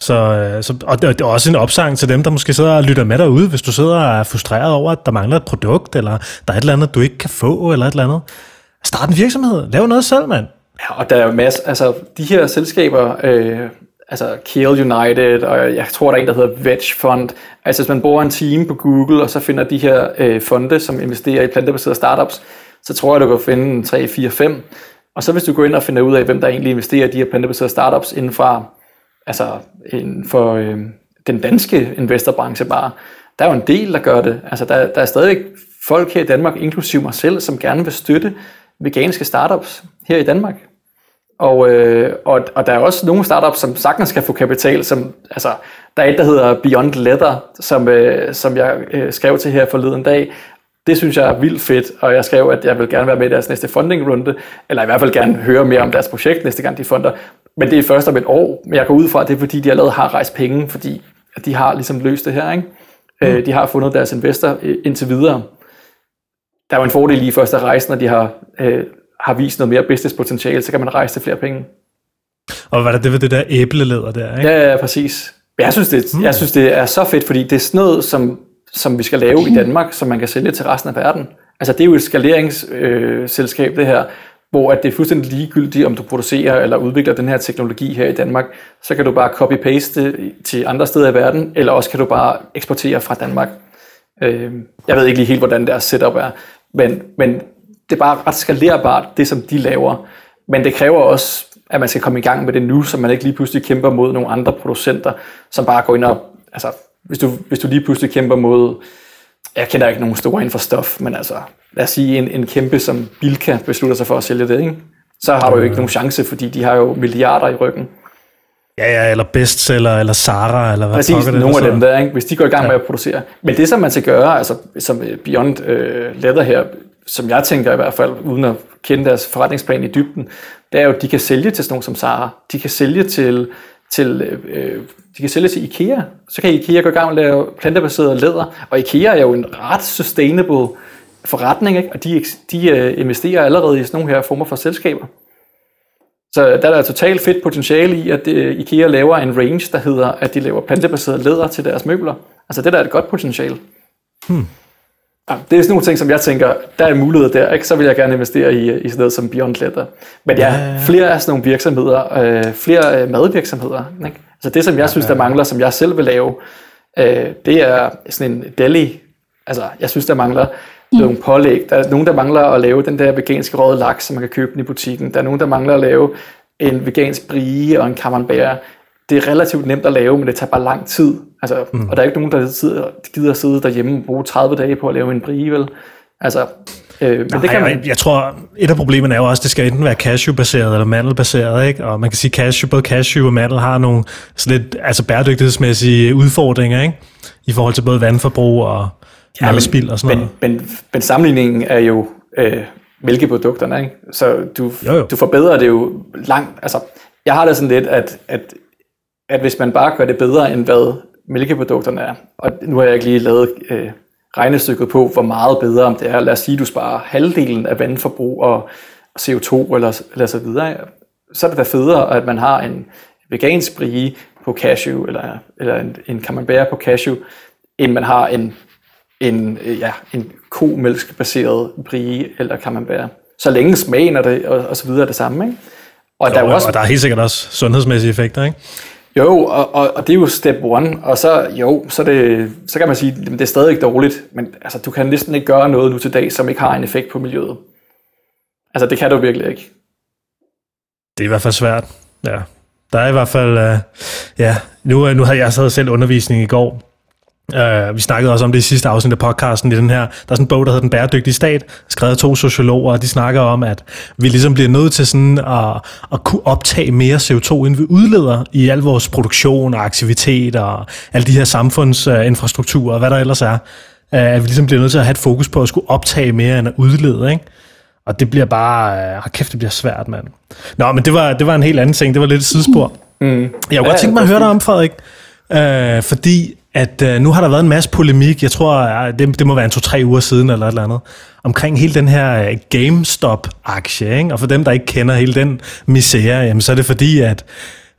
Så, øh, så, og det er også en opsang til dem, der måske sidder og lytter med derude, hvis du sidder og er frustreret over, at der mangler et produkt, eller der er et eller andet, du ikke kan få, eller et eller andet. Start en virksomhed. Lav noget selv, mand. Ja, og der er jo masser, altså de her selskaber, øh, altså Kiel United, og jeg tror, der er en, der hedder Veg Fund. Altså hvis man bruger en team på Google, og så finder de her øh, fonde, som investerer i plantebaserede startups, så tror jeg, du kan finde 3, 4, 5. Og så hvis du går ind og finder ud af, hvem der egentlig investerer i de her plantebaserede startups inden for, altså inden for øh, den danske investorbranche bare, der er jo en del, der gør det. Altså der, der er stadig folk her i Danmark, inklusive mig selv, som gerne vil støtte veganske startups her i Danmark. Og, øh, og, og der er også nogle startups, som sagtens kan få kapital, som, altså, der er et, der hedder Beyond Leather, som, øh, som jeg øh, skrev til her forleden dag. Det synes jeg er vildt fedt, og jeg skrev, at jeg vil gerne være med i deres næste funding-runde, eller i hvert fald gerne høre mere om deres projekt næste gang de funder. Men det er først om et år, men jeg går ud fra, at det er fordi, de allerede har rejst penge, fordi at de har ligesom løst det her. Ikke? Mm. Øh, de har fundet deres investor øh, indtil videre. Der er jo en fordel i først at rejse, når de har øh, har vist noget mere business potentiale, så kan man rejse til flere penge. Og hvad er det ved det der æbleleder der, ikke? Ja, ja, præcis. Jeg synes, det, mm. jeg synes, det er så fedt, fordi det er sådan noget, som, som vi skal lave i Danmark, som man kan sælge til resten af verden. Altså det er jo et skaleringsselskab, øh, det her, hvor at det er fuldstændig ligegyldigt, om du producerer eller udvikler den her teknologi her i Danmark, så kan du bare copy-paste til andre steder i verden, eller også kan du bare eksportere fra Danmark. Øh, jeg ved ikke lige helt, hvordan deres setup er, men, men det er bare ret skalerbart, det som de laver. Men det kræver også, at man skal komme i gang med det nu, så man ikke lige pludselig kæmper mod nogle andre producenter, som bare går ind og... Altså, hvis du, hvis du lige pludselig kæmper mod... Jeg kender ikke nogen store inden for stof, men altså, lad os sige, en, en kæmpe som Bilka beslutter sig for at sælge det, ikke? så har du jo ikke nogen chance, fordi de har jo milliarder i ryggen. Ja, ja, eller bestseller, eller Zara, eller hvad Præcis, det, nogle af dem der, ikke? hvis de går i gang ja. med at producere. Men det, som man skal gøre, altså som Beyond uh, Leather her, som jeg tænker i hvert fald, uden at kende deres forretningsplan i dybden, det er jo, at de kan sælge til sådan nogen som Sara. De kan sælge til, til, øh, de kan sælge til IKEA. Så kan IKEA gå i gang med at lave plantebaseret læder. Og IKEA er jo en ret sustainable forretning, ikke? og de, de øh, investerer allerede i sådan nogle her former for selskaber. Så der er der totalt fedt potentiale i, at øh, IKEA laver en range, der hedder, at de laver plantebaseret læder til deres møbler. Altså det der er et godt potentiale. Hmm. Ja, det er sådan nogle ting, som jeg tænker, der er mulighed der, ikke? så vil jeg gerne investere i, i sådan noget som Beyond Leather. Men ja, ja, ja. flere af sådan nogle virksomheder, øh, flere øh, madvirksomheder. Ikke? Altså det, som jeg synes, der mangler, som jeg selv vil lave, øh, det er sådan en deli. Altså jeg synes, der mangler mm. nogle pålæg. Der er nogen, der mangler at lave den der veganske røde laks, som man kan købe den i butikken. Der er nogen, der mangler at lave en vegansk brie og en camembert det er relativt nemt at lave, men det tager bare lang tid. Altså, mm. Og der er ikke nogen, der sidder, gider at sidde derhjemme og bruge 30 dage på at lave en brie, vel? Altså, øh, men Nej, det kan man... Jeg, jeg tror, et af problemerne er jo også, at det skal enten være cashew-baseret eller mandelbaseret, ikke? Og man kan sige, at cashew, både cashew og mandel har nogle sådan lidt altså bæredygtighedsmæssige udfordringer, ikke? I forhold til både vandforbrug og ja, spild og sådan men, noget. Men, men sammenligningen er jo øh, mælkeprodukterne, ikke? Så du, jo, jo. du forbedrer det jo langt. Altså, jeg har det sådan lidt, at, at at hvis man bare gør det bedre, end hvad mælkeprodukterne er, og nu har jeg ikke lige lavet øh, regnestykket på, hvor meget bedre om det er. Lad os sige, at du sparer halvdelen af vandforbrug og CO2 eller, eller så videre. Så er det da federe, at man har en vegansk brie på cashew, eller, eller en, en camembert på cashew, end man har en, en, ja, en komælksbaseret brie eller camembert. Så længe smagen er det, og, og så videre er det samme. Ikke? Og, jo, der er også, og der er helt sikkert også sundhedsmæssige effekter, ikke? Jo, og, og, og det er jo step one, og så, jo, så, det, så kan man sige, at det er stadig dårligt, men altså, du kan næsten ikke gøre noget nu til dag, som ikke har en effekt på miljøet. Altså, det kan du virkelig ikke. Det er i hvert fald svært, ja. Der er i hvert fald, uh, ja, nu, øh, nu havde jeg så selv undervisning i går, Uh, vi snakkede også om det i sidste afsnit af podcasten i den her, der er sådan en bog, der hedder Den bæredygtige stat, skrevet af to sociologer, og de snakker om, at vi ligesom bliver nødt til sådan at, at kunne optage mere CO2, end vi udleder i al vores produktion og aktivitet og alle de her samfundsinfrastrukturer og hvad der ellers er. Uh, at vi ligesom bliver nødt til at have et fokus på at skulle optage mere end at udlede, ikke? Og det bliver bare, uh, kæft, det bliver svært, mand. Nå, men det var, det var en helt anden ting, det var lidt et sidespor. Mm. Jeg kunne ja, godt tænke mig at høre dig om, Frederik, uh, fordi at øh, nu har der været en masse polemik, jeg tror, øh, det, det må være en to-tre uger siden eller et eller andet, omkring hele den her øh, GameStop-aktie. Ikke? Og for dem, der ikke kender hele den misære, jamen, så er det fordi, at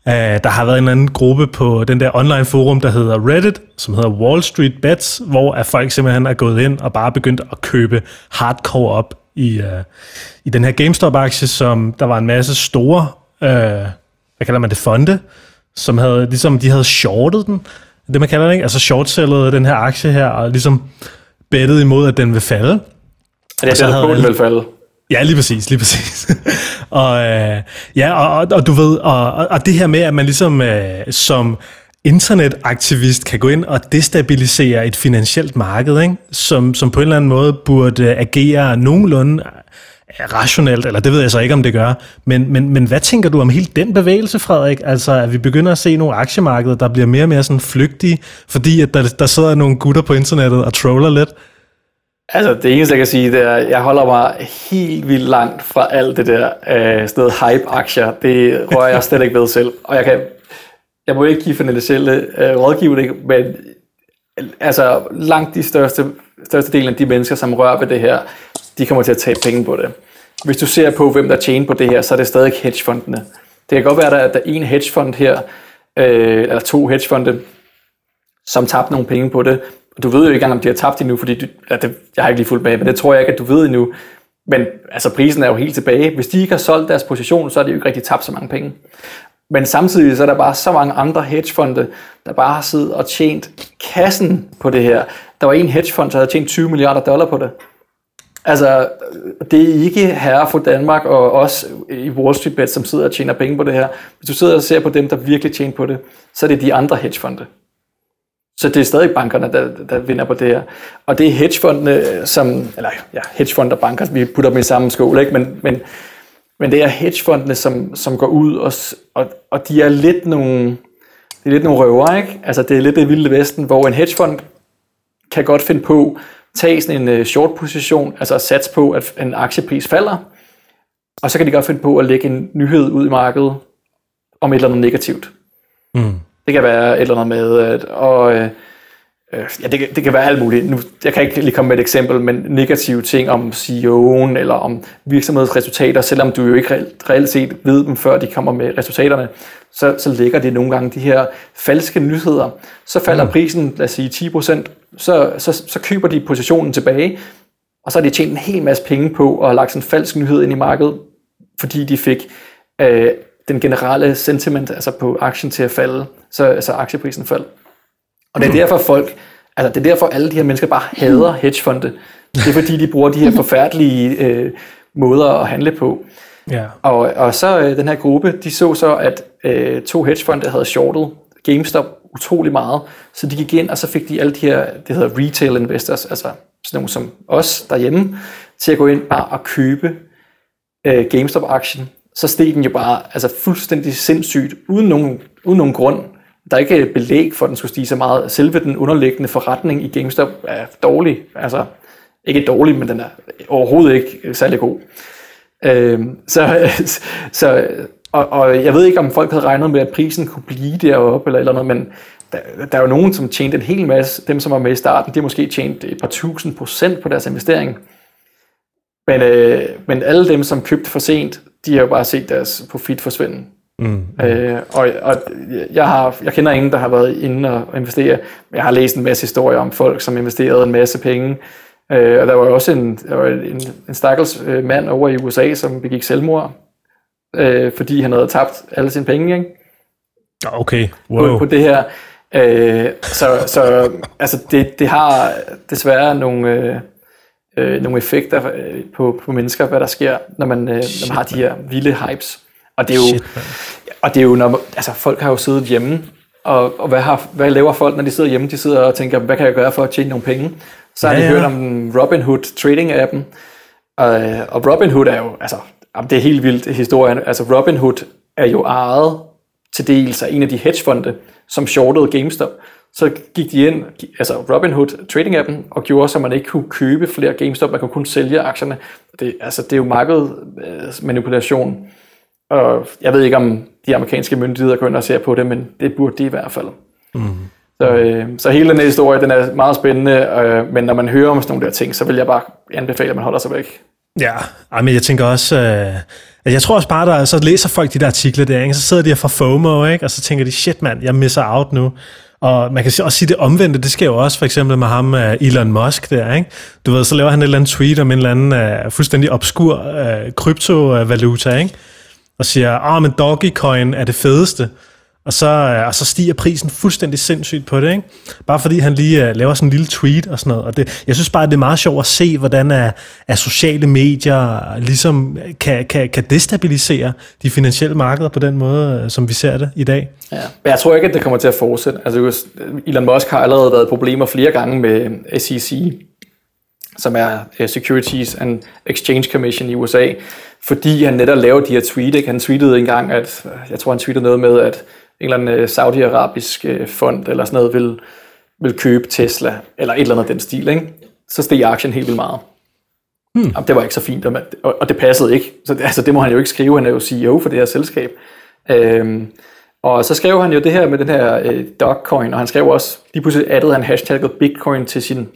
øh, der har været en anden gruppe på den der online forum, der hedder Reddit, som hedder Wall Street Bets, hvor at folk simpelthen er gået ind og bare begyndt at købe hardcore op i, øh, i den her GameStop-aktie, som der var en masse store, øh, hvad kalder man det, fonde, som havde, ligesom de havde shortet den, det man kalder det, ikke? Altså shortsellede den her aktie her, og ligesom bettet imod, at den vil falde. Er det, der på, den vil falde? Ja, lige præcis, lige præcis. og, øh, ja, og, og, og du ved, og, og det her med, at man ligesom øh, som internetaktivist kan gå ind og destabilisere et finansielt marked, ikke? Som, som på en eller anden måde burde agere nogenlunde rationelt, eller det ved jeg så ikke, om det gør. Men, men, men hvad tænker du om hele den bevægelse, Frederik? Altså, at vi begynder at se nogle aktiemarkeder, der bliver mere og mere sådan flygtige, fordi at der, der sidder nogle gutter på internettet og troller lidt? Altså, det eneste, jeg kan sige, det er, at jeg holder mig helt vildt langt fra alt det der øh, sådan noget hype-aktier. Det rører jeg slet ikke ved selv. Og jeg kan, jeg må ikke give finansielle øh, rådgivning, men altså langt de største, største del af de mennesker, som rører ved det her, de kommer til at tage penge på det. Hvis du ser på, hvem der tjener på det her, så er det stadig hedgefondene. Det kan godt være, at der er en hedgefond her, øh, eller to hedgefonde, som tabte nogle penge på det. Du ved jo ikke engang, om de har tabt endnu, fordi du, ja, det, jeg har ikke lige fulgt med, men det tror jeg ikke, at du ved endnu. Men altså, prisen er jo helt tilbage. Hvis de ikke har solgt deres position, så er de jo ikke rigtig tabt så mange penge. Men samtidig så er der bare så mange andre hedgefonde, der bare har siddet og tjent kassen på det her. Der var en hedgefond, der havde tjent 20 milliarder dollar på det. Altså, det er ikke herre for Danmark og os i Wall Street Bet, som sidder og tjener penge på det her. Hvis du sidder og ser på dem, der virkelig tjener på det, så er det de andre hedgefonde. Så det er stadig bankerne, der, der vinder på det her. Og det er hedgefondene, som, eller ja, hedgefonde og banker, vi putter dem i samme skål, ikke? Men, men, men det er hedgefondene, som, som går ud, og, og, og de er lidt nogle, det er lidt nogle røver, ikke? Altså det er lidt det vilde vesten, hvor en hedgefond kan godt finde på tage sådan en uh, short position, altså sats på, at en aktiepris falder, og så kan de godt finde på at lægge en nyhed ud i markedet om et eller andet negativt. Mm. Det kan være et eller andet med, at og, øh, øh, ja, det, det kan være alt muligt. Nu, jeg kan ikke lige komme med et eksempel, men negative ting om CEO'en eller om virksomhedsresultater, selvom du jo ikke reelt, reelt set ved dem, før de kommer med resultaterne, så, så ligger det nogle gange de her falske nyheder. Så falder mm. prisen, lad os sige 10%, så, så, så køber de positionen tilbage, og så har de tjent en hel masse penge på at have lagt sådan en falsk nyhed ind i markedet, fordi de fik øh, den generelle sentiment altså på aktien til at falde, så altså aktieprisen faldt. Og det er derfor folk, altså det er derfor alle de her mennesker bare hader hedgefonde. Det er fordi, de bruger de her forfærdelige øh, måder at handle på. Ja. Og, og så øh, den her gruppe, de så så, at øh, to hedgefonde havde shortet GameStop utrolig meget, så de gik ind, og så fik de alle de her, det hedder retail investors, altså sådan nogle som os derhjemme, til at gå ind bare og købe øh, GameStop-aktien. Så steg den jo bare altså fuldstændig sindssygt, uden nogen, uden nogen grund. Der er ikke belæg for, at den skulle stige så meget. Selve den underliggende forretning i GameStop er dårlig. Altså, ikke dårlig, men den er overhovedet ikke særlig god. Øh, så, så, og, og jeg ved ikke, om folk havde regnet med, at prisen kunne blive deroppe eller eller andet, men der, der er jo nogen, som tjente en hel masse. Dem, som var med i starten, de har måske tjent et par tusind procent på deres investering. Men, øh, men alle dem, som købte for sent, de har jo bare set deres profit forsvinde. Mm. Øh, og og jeg, har, jeg kender ingen, der har været inde og investere. Jeg har læst en masse historier om folk, som investerede en masse penge. Øh, og der var også en, der var en, en stakkels øh, mand over i USA, som begik selvmord, øh, fordi han havde tabt alle sine penge. Ikke? Okay, wow. På, på det her. Øh, så så altså det, det har desværre nogle, øh, øh, nogle effekter øh, på, på mennesker, hvad der sker, når man, øh, når man har de her vilde hypes. Og det er jo, Shit, og det er jo når, altså folk har jo siddet hjemme og, og hvad, har, hvad laver folk, når de sidder hjemme? De sidder og tænker, hvad kan jeg gøre for at tjene nogle penge? Så har Ja, de ja. hørt om Robinhood trading-appen, og, og Robinhood er jo, altså, det er helt vildt historien. Altså Robinhood er jo ejet til dels af en af de hedgefonde, som shortede GameStop. Så gik de ind, altså Robinhood trading-appen, og gjorde, så man ikke kunne købe flere GameStop, man kunne kun sælge aktierne. Det, altså, det er jo markedmanipulation. Og jeg ved ikke, om de amerikanske myndigheder går ind og ser på det, men det burde de i hvert fald. Mm. Så, øh, så hele den her historie, den er meget spændende, øh, men når man hører om sådan nogle der ting, så vil jeg bare anbefale, at man holder sig væk. Ja, men jeg tænker også, øh, jeg tror også bare, der, så læser folk de der artikler der, ikke? så sidder de her fra FOMO, ikke? og så tænker de, shit mand, jeg misser out nu. Og man kan også sige det omvendte, det sker jo også for eksempel med ham, øh, Elon Musk der, ikke? Du ved, så laver han et eller andet tweet om en eller anden uh, fuldstændig obskur uh, kryptovaluta, ikke? Og siger, åh, men Dogecoin er det fedeste. Og så, øh, og så stiger prisen fuldstændig sindssygt på det, ikke? Bare fordi han lige uh, laver sådan en lille tweet og sådan noget. Og det, jeg synes bare, det er meget sjovt at se, hvordan er, at sociale medier ligesom kan, kan, kan destabilisere de finansielle markeder på den måde, som vi ser det i dag. Ja. Men jeg tror ikke, at det kommer til at fortsætte. Altså, Elon Musk har allerede været problemer flere gange med SEC, som er uh, Securities and Exchange Commission i USA, fordi han netop laver de her tweet. Ikke? Han tweetede engang, at øh, jeg tror, han tweetede noget med, at en eller anden øh, saudiarabisk øh, fond eller sådan noget vil, vil købe Tesla, eller et eller andet af den stil. Ikke? Så steg aktien helt vildt meget. Hmm. Jamen, det var ikke så fint, og man- og, og det passede ikke. Så det, altså, det må han jo ikke skrive, han er jo CEO for det her selskab. Øhm, og så skrev han jo det her med den her øh, Dogecoin, og han skrev også, lige pludselig addede han hashtagget Bitcoin til sin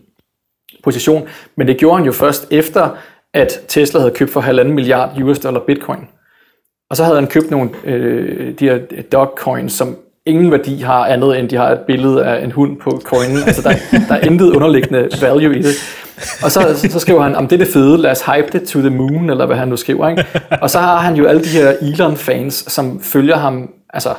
position, men det gjorde han jo først efter, at Tesla havde købt for halvanden milliard US dollar Bitcoin. Og så havde han købt nogle øh, de her dogcoins, som ingen værdi har andet, end de har et billede af en hund på coinen. Altså der, der er intet underliggende value i det. Og så, så skriver han, om det er det fede, lad os hype det to the moon, eller hvad han nu skriver. Ikke? Og så har han jo alle de her Elon-fans, som følger ham altså,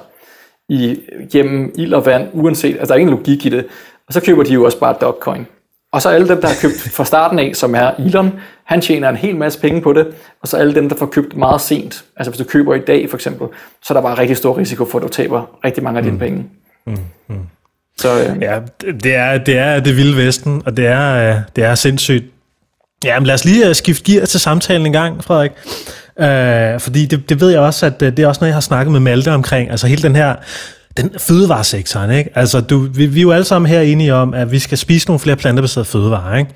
i, gennem ild og vand, uanset, altså der er ingen logik i det. Og så køber de jo også bare Dogcoin. Og så alle dem, der har købt fra starten af, som er Elon, han tjener en hel masse penge på det, og så alle dem, der får købt meget sent. Altså hvis du køber i dag for eksempel, så er der bare rigtig stor risiko for, at du taber rigtig mange af dine penge. Så øh, Ja, det er det, er det vilde vesten, og det er, det er sindssygt. Ja, men lad os lige øh, skifte gear til samtalen en gang, Frederik. Øh, fordi det, det ved jeg også, at øh, det er også noget, jeg har snakket med Malte omkring. Altså hele den her den fødevaresektoren, ikke? Altså, du, vi, vi er jo alle sammen her enige om, at vi skal spise nogle flere plantebaserede fødevarer, ikke?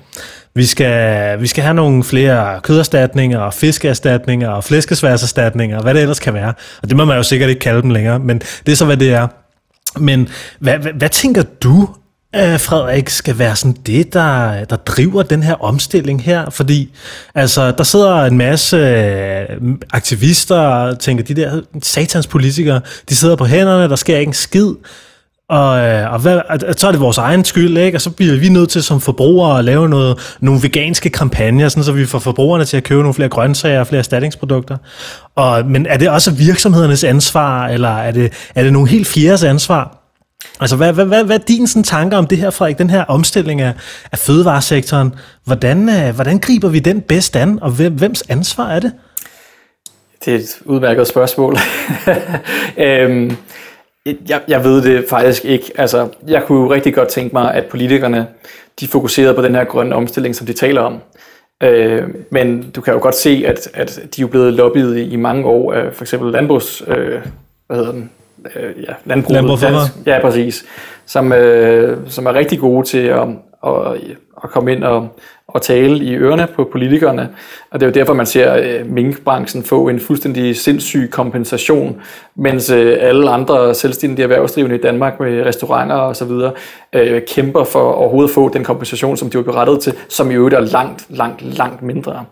Vi skal, vi skal have nogle flere køderstatninger, og fiskeerstatninger, og flæskesværserstatninger, og hvad det ellers kan være. Og det må man jo sikkert ikke kalde dem længere, men det er så, hvad det er. Men hvad, hvad, hvad tænker du, øh, Frederik, skal være sådan det, der, der driver den her omstilling her? Fordi altså, der sidder en masse øh, aktivister og tænker, de der satans politikere, de sidder på hænderne, der sker ikke en skid. Og, øh, og, hvad, og så er det vores egen skyld, ikke? og så bliver vi nødt til som forbrugere at lave noget, nogle veganske kampagner, sådan, så vi får forbrugerne til at købe nogle flere grøntsager og flere erstatningsprodukter. Og, men er det også virksomhedernes ansvar, eller er det, er det nogle helt fjerdes ansvar? Altså, hvad, hvad, hvad, hvad er dine sådan, tanker om det her, Frederik, den her omstilling af, af fødevaresektoren? Hvordan, øh, hvordan griber vi den bedst an, og hvem, hvems ansvar er det? Det er et udmærket spørgsmål. øhm, jeg, jeg ved det faktisk ikke. Altså, jeg kunne jo rigtig godt tænke mig, at politikerne de fokuserede på den her grønne omstilling, som de taler om. Øh, men du kan jo godt se, at, at de er jo blevet lobbyet i, i mange år af for eksempel landbrugs... Øh, hvad hedder den? Øh, ja, landbruget. Landbrug. Dansk- Ja, præcis. Som, øh, som er rigtig gode til at, at, at komme ind og, og tale i ørerne på politikerne. Og det er jo derfor, man ser øh, minkbranchen få en fuldstændig sindssyg kompensation, mens øh, alle andre selvstændige erhvervsdrivende i Danmark med restauranter og så videre øh, kæmper for overhovedet at få den kompensation, som de var berettet til, som i øvrigt er langt, langt, langt mindre.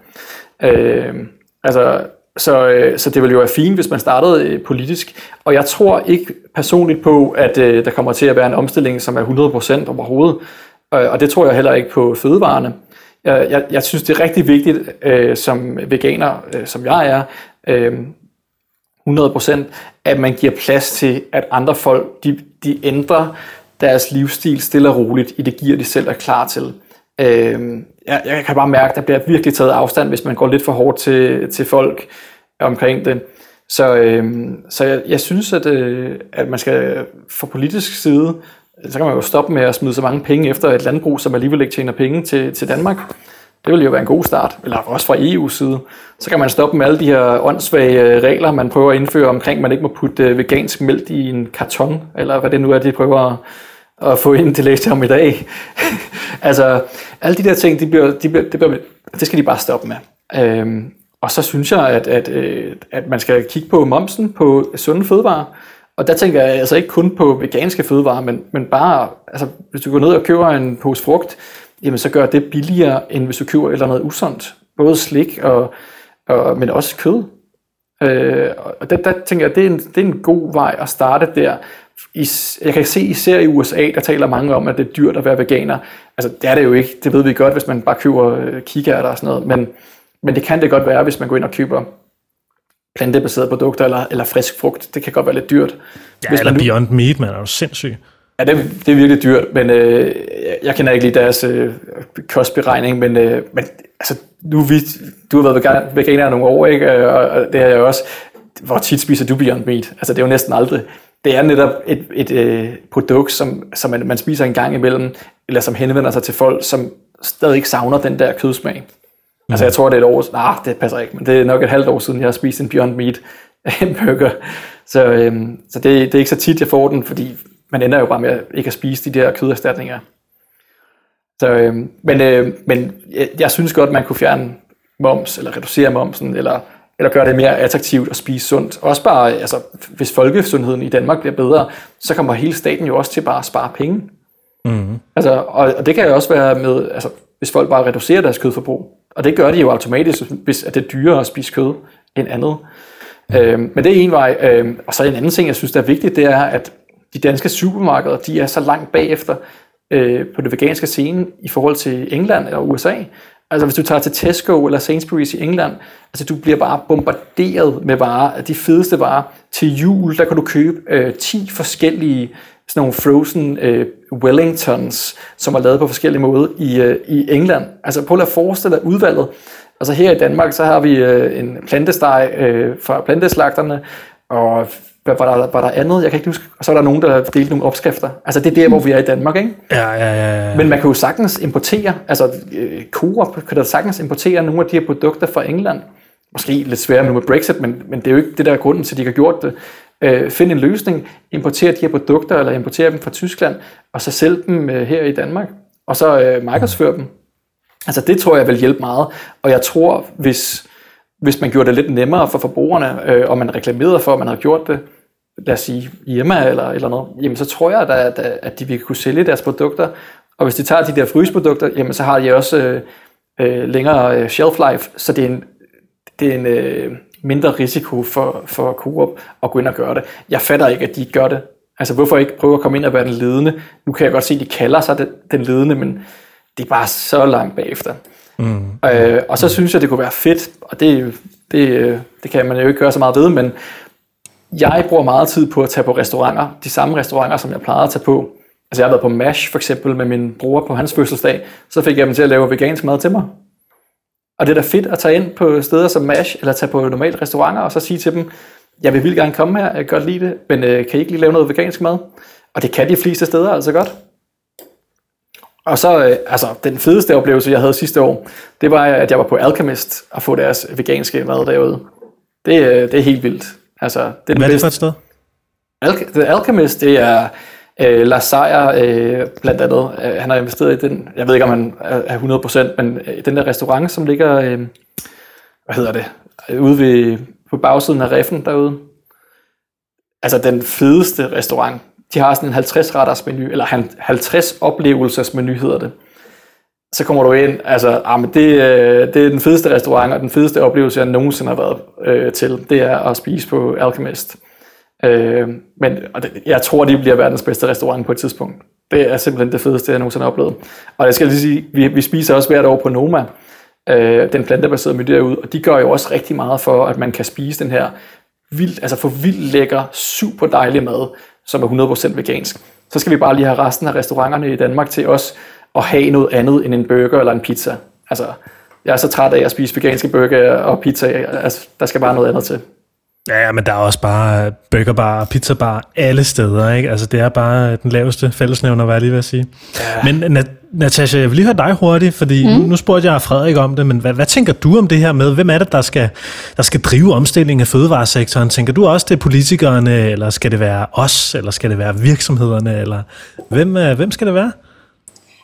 Øh, altså, så, øh, så det ville jo være fint, hvis man startede øh, politisk. Og jeg tror ikke personligt på, at øh, der kommer til at være en omstilling, som er 100% overhovedet. Øh, og det tror jeg heller ikke på fødevarene. Jeg, øh, jeg, jeg synes, det er rigtig vigtigt øh, som veganer, øh, som jeg er, øh, 100%, at man giver plads til, at andre folk, de, de ændrer deres livsstil stille og roligt, i det gear, de selv er klar til. Øh, jeg, jeg kan bare mærke, at der bliver virkelig taget afstand, hvis man går lidt for hårdt til, til folk omkring det. Så, øh, så jeg, jeg synes, at, øh, at man skal fra politisk side, så kan man jo stoppe med at smide så mange penge efter et landbrug, som alligevel ikke tjener penge til, til Danmark. Det vil jo være en god start, eller også fra EU's side. Så kan man stoppe med alle de her åndssvage øh, regler, man prøver at indføre omkring, at man ikke må putte øh, vegansk mælk i en karton, eller hvad det nu er, de prøver at få ind til læse om i dag. altså, alle de der ting, de bliver, de bliver, det, bliver, det skal de bare stoppe med. Øhm, og så synes jeg, at, at, øh, at man skal kigge på momsen på sunde fødevarer. Og der tænker jeg altså ikke kun på veganske fødevarer, men, men bare, altså, hvis du går ned og køber en pose frugt, jamen så gør det billigere, end hvis du køber et eller andet usundt. Både slik, og, og, men også kød. Øh, og der, der tænker jeg, det er, en, det er en god vej at starte der. Jeg kan se især i USA, der taler mange om, at det er dyrt at være veganer. Altså det er det jo ikke, det ved vi godt, hvis man bare køber øh, kikærter og sådan noget, men, men det kan det godt være, hvis man går ind og køber plantebaserede produkter eller, eller frisk frugt. Det kan godt være lidt dyrt. Ja, hvis eller man nu, Beyond Meat, man er jo sindssyg. Ja, det, det er virkelig dyrt, men øh, jeg kender ikke lige deres øh, kostberegning, men, øh, men altså, nu vi, du har været veganer nogle år, ikke? Og, og det har jeg også. Hvor tit spiser du Beyond Meat? Altså, det er jo næsten aldrig. Det er netop et, et øh, produkt, som, som man, man spiser en gang imellem, eller som henvender sig til folk, som stadig ikke savner den der kødsmag. Mm. Altså, jeg tror, det er et år... Nej, det passer ikke, men det er nok et halvt år siden, jeg har spist en Beyond Meat hamburger. Så, øh, så det, det er ikke så tit, jeg får den, fordi man ender jo bare med ikke at spise de der køderstatninger. Så, øh, men øh, men jeg, jeg synes godt, man kunne fjerne moms, eller reducere momsen, eller, eller gøre det mere attraktivt at spise sundt. Også bare, altså, hvis folkesundheden i Danmark bliver bedre, så kommer hele staten jo også til bare at spare penge. Mm-hmm. Altså, og, og det kan jo også være med, altså, hvis folk bare reducerer deres kødforbrug. Og det gør de jo automatisk, hvis at det er dyrere at spise kød end andet. Mm. Øh, men det er en vej. Øh, og så en anden ting, jeg synes, der er vigtigt, det er, at de danske supermarkeder, de er så langt bagefter øh, på det veganske scene i forhold til England eller USA. Altså hvis du tager til Tesco eller Sainsbury's i England, altså du bliver bare bombarderet med varer, de fedeste varer. Til jul, der kan du købe øh, 10 forskellige sådan nogle frozen øh, Wellingtons, som er lavet på forskellige måder i, øh, i England. Altså prøv at forestille dig udvalget. Altså her i Danmark, så har vi øh, en plantesteg øh, fra planteslagterne, og hvad var der, var der andet? Jeg kan ikke huske. Og så er der nogen, der delte nogle opskrifter. Altså det er der, hvor vi er i Danmark, ikke? Ja, ja, ja. ja. Men man kan jo sagtens importere, altså øh, Coop kan da sagtens importere nogle af de her produkter fra England. Måske lidt sværere nu med Brexit, men, men det er jo ikke det der er grunden til, at de har gjort det. Øh, find en løsning, importere de her produkter, eller importere dem fra Tyskland, og så sælge dem øh, her i Danmark. Og så øh, markedsføre dem. Altså det tror jeg vil hjælpe meget. Og jeg tror, hvis hvis man gjorde det lidt nemmere for forbrugerne, øh, og man reklamerede for, at man havde gjort det, lad os sige hjemme eller, eller noget, jamen så tror jeg, at, at de vil kunne sælge deres produkter. Og hvis de tager de der fryseprodukter, jamen så har de også øh, øh, længere øh, shelf life, så det er en, det er en øh, mindre risiko for, for Coop at gå ind og gøre det. Jeg fatter ikke, at de gør det. Altså hvorfor ikke prøve at komme ind og være den ledende? Nu kan jeg godt se, at de kalder sig den, den ledende, men det er bare så langt bagefter. Mm. Øh, og så synes jeg, det kunne være fedt, og det, det, det kan man jo ikke gøre så meget ved, men jeg bruger meget tid på at tage på restauranter, de samme restauranter, som jeg plejede at tage på. Altså jeg har været på MASH for eksempel med min bror på hans fødselsdag, så fik jeg dem til at lave vegansk mad til mig. Og det er da fedt at tage ind på steder som MASH, eller tage på normale restauranter, og så sige til dem, jeg vil vildt gerne komme her, jeg kan godt lide det, men øh, kan I ikke lige lave noget vegansk mad? Og det kan de fleste steder altså godt. Og så, øh, altså, den fedeste oplevelse, jeg havde sidste år, det var, at jeg var på Alchemist og få deres veganske mad derude. Det, øh, det er helt vildt. Altså, det er Hvad er det for et sted? Al- The Alchemist, det er øh, Lars Seier, øh, blandt andet. Øh, han har investeret i den, jeg ved ikke, om han er 100%, men øh, den der restaurant, som ligger, øh, hvad hedder det, ude ved, på bagsiden af Reffen derude. Altså den fedeste restaurant de har sådan en 50 retters menu, eller 50 oplevelsesmenu hedder det. Så kommer du ind, altså, ah, men det, øh, det er den fedeste restaurant, og den fedeste oplevelse, jeg nogensinde har været øh, til, det er at spise på Alchemist. Øh, men og det, jeg tror, de bliver verdens bedste restaurant på et tidspunkt. Det er simpelthen det fedeste, jeg nogensinde har oplevet. Og jeg skal lige sige, vi, vi spiser også hvert år på Noma, øh, den plantebaserede menu derude, og de gør jo også rigtig meget for, at man kan spise den her vildt, altså for vildt lækker, super dejlig mad, som er 100% vegansk. Så skal vi bare lige have resten af restauranterne i Danmark til os at have noget andet end en burger eller en pizza. Altså, jeg er så træt af at spise veganske burger og pizza. Altså, der skal bare noget andet til. Ja, men der er også bare burgerbar pizzabar alle steder, ikke? Altså, det er bare den laveste fællesnævner, hvad jeg lige vil sige. Ja. Men Natasha, jeg vil lige høre dig hurtigt, fordi mm. nu, nu spurgte jeg Frederik om det, men hvad, hvad tænker du om det her med, hvem er det, der skal, der skal drive omstillingen af fødevaresektoren? Tænker du også, det er politikerne, eller skal det være os, eller skal det være virksomhederne, eller hvem, øh, hvem skal det være?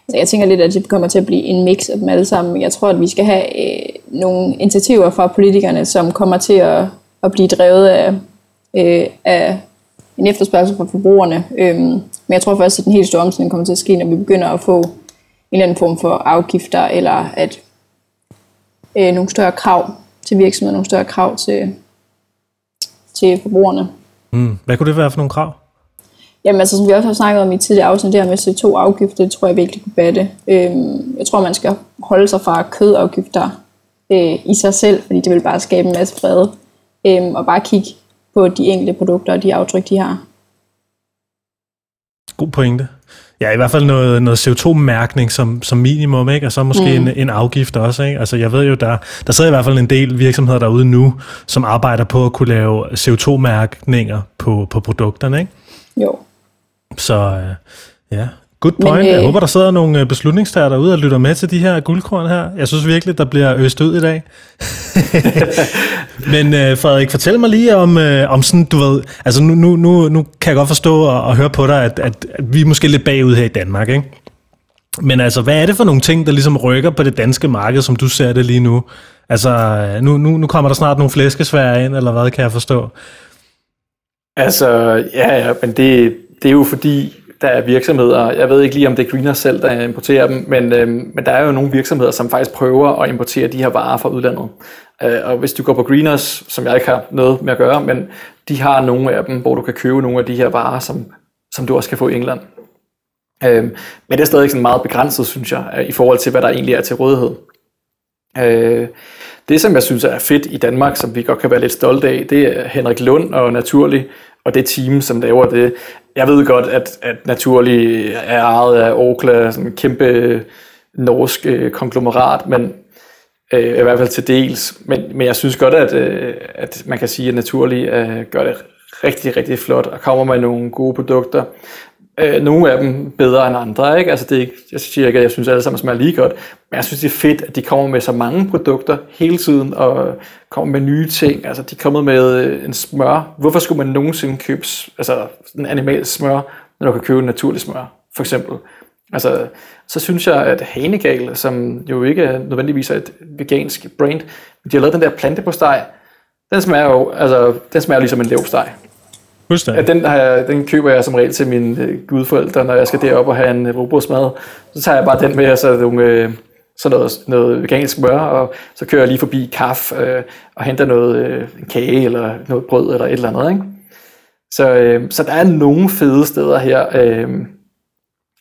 Altså, jeg tænker lidt, at det kommer til at blive en mix af dem alle sammen. Jeg tror, at vi skal have øh, nogle initiativer fra politikerne, som kommer til at at blive drevet af, øh, af en efterspørgsel fra forbrugerne. Øhm, men jeg tror først, at den helt store omstilling kommer til at ske, når vi begynder at få en eller anden form for afgifter, eller at øh, nogle større krav til virksomheder, nogle større krav til, til forbrugerne. Mm. Hvad kunne det være for nogle krav? Jamen altså, som vi også har snakket om i tidligere afsnit, det her med CO2-afgifter, det tror jeg virkelig kunne batte. Øhm, jeg tror, man skal holde sig fra kødafgifter øh, i sig selv, fordi det vil bare skabe en masse fred øhm, og bare kigge på de enkelte produkter og de aftryk, de har. God pointe. Ja, i hvert fald noget, noget CO2-mærkning som, som minimum, ikke? og så måske mm. en, en afgift også. Ikke? Altså, jeg ved jo, der, der sidder i hvert fald en del virksomheder derude nu, som arbejder på at kunne lave CO2-mærkninger på, på produkterne. Ikke? Jo. Så øh, ja, Good point. Men, øh, jeg håber, der sidder nogle øh, beslutningstager derude og lytter med til de her guldkorn her. Jeg synes virkelig, der bliver øst ud i dag. Men øh, Frederik, fortæl mig lige om, øh, om sådan, du ved, altså nu, nu, nu, nu kan jeg godt forstå og, og høre på dig, at, at, at vi er måske lidt bagud her i Danmark, ikke? Men altså, hvad er det for nogle ting, der ligesom rykker på det danske marked, som du ser det lige nu? Altså, nu, nu, nu kommer der snart nogle flæskesvær ind, eller hvad kan jeg forstå? Altså, ja, ja men det, det er jo fordi, der er virksomheder, jeg ved ikke lige om det er Greener selv, der importerer dem, men, øh, men der er jo nogle virksomheder, som faktisk prøver at importere de her varer fra udlandet. Øh, og hvis du går på Greeners, som jeg ikke har noget med at gøre, men de har nogle af dem, hvor du kan købe nogle af de her varer, som, som du også kan få i England. Øh, men det er stadig sådan meget begrænset, synes jeg, øh, i forhold til, hvad der egentlig er til rådighed. Øh, det, som jeg synes er fedt i Danmark, som vi godt kan være lidt stolte af, det er Henrik Lund og Naturlig, og det team, som laver det. Jeg ved godt, at, at Naturlig er ejet af Orkla, sådan en kæmpe norsk øh, konglomerat, men øh, i hvert fald til dels. Men, men jeg synes godt, at, øh, at man kan sige, at Naturlig øh, gør det rigtig, rigtig flot og kommer med nogle gode produkter. Øh, nogle af dem bedre end andre. Ikke? Altså det er ikke, jeg siger ikke, at jeg synes, at alle sammen smager lige godt, men jeg synes, det er fedt, at de kommer med så mange produkter hele tiden, og kommer med nye ting. Altså de er kommet med øh, en smør. Hvorfor skulle man nogensinde købe altså, en animal smør, når du kan købe en naturlig smør, for eksempel? Altså, så synes jeg, at Hanegal, som jo ikke er nødvendigvis er et vegansk brand, de har lavet den der plante på steg, den smager jo, altså, den smager ligesom en levsteg. Ja, den, har jeg, den køber jeg som regel til mine øh, gudforældre, når jeg skal derop og have en øh, robotsmad. Så tager jeg bare den med, og så nogle, øh, sådan noget, noget vegansk smør, og så kører jeg lige forbi kaffe øh, og henter noget øh, en kage eller noget brød eller et eller andet. Ikke? Så, øh, så der er nogle fede steder her, øh,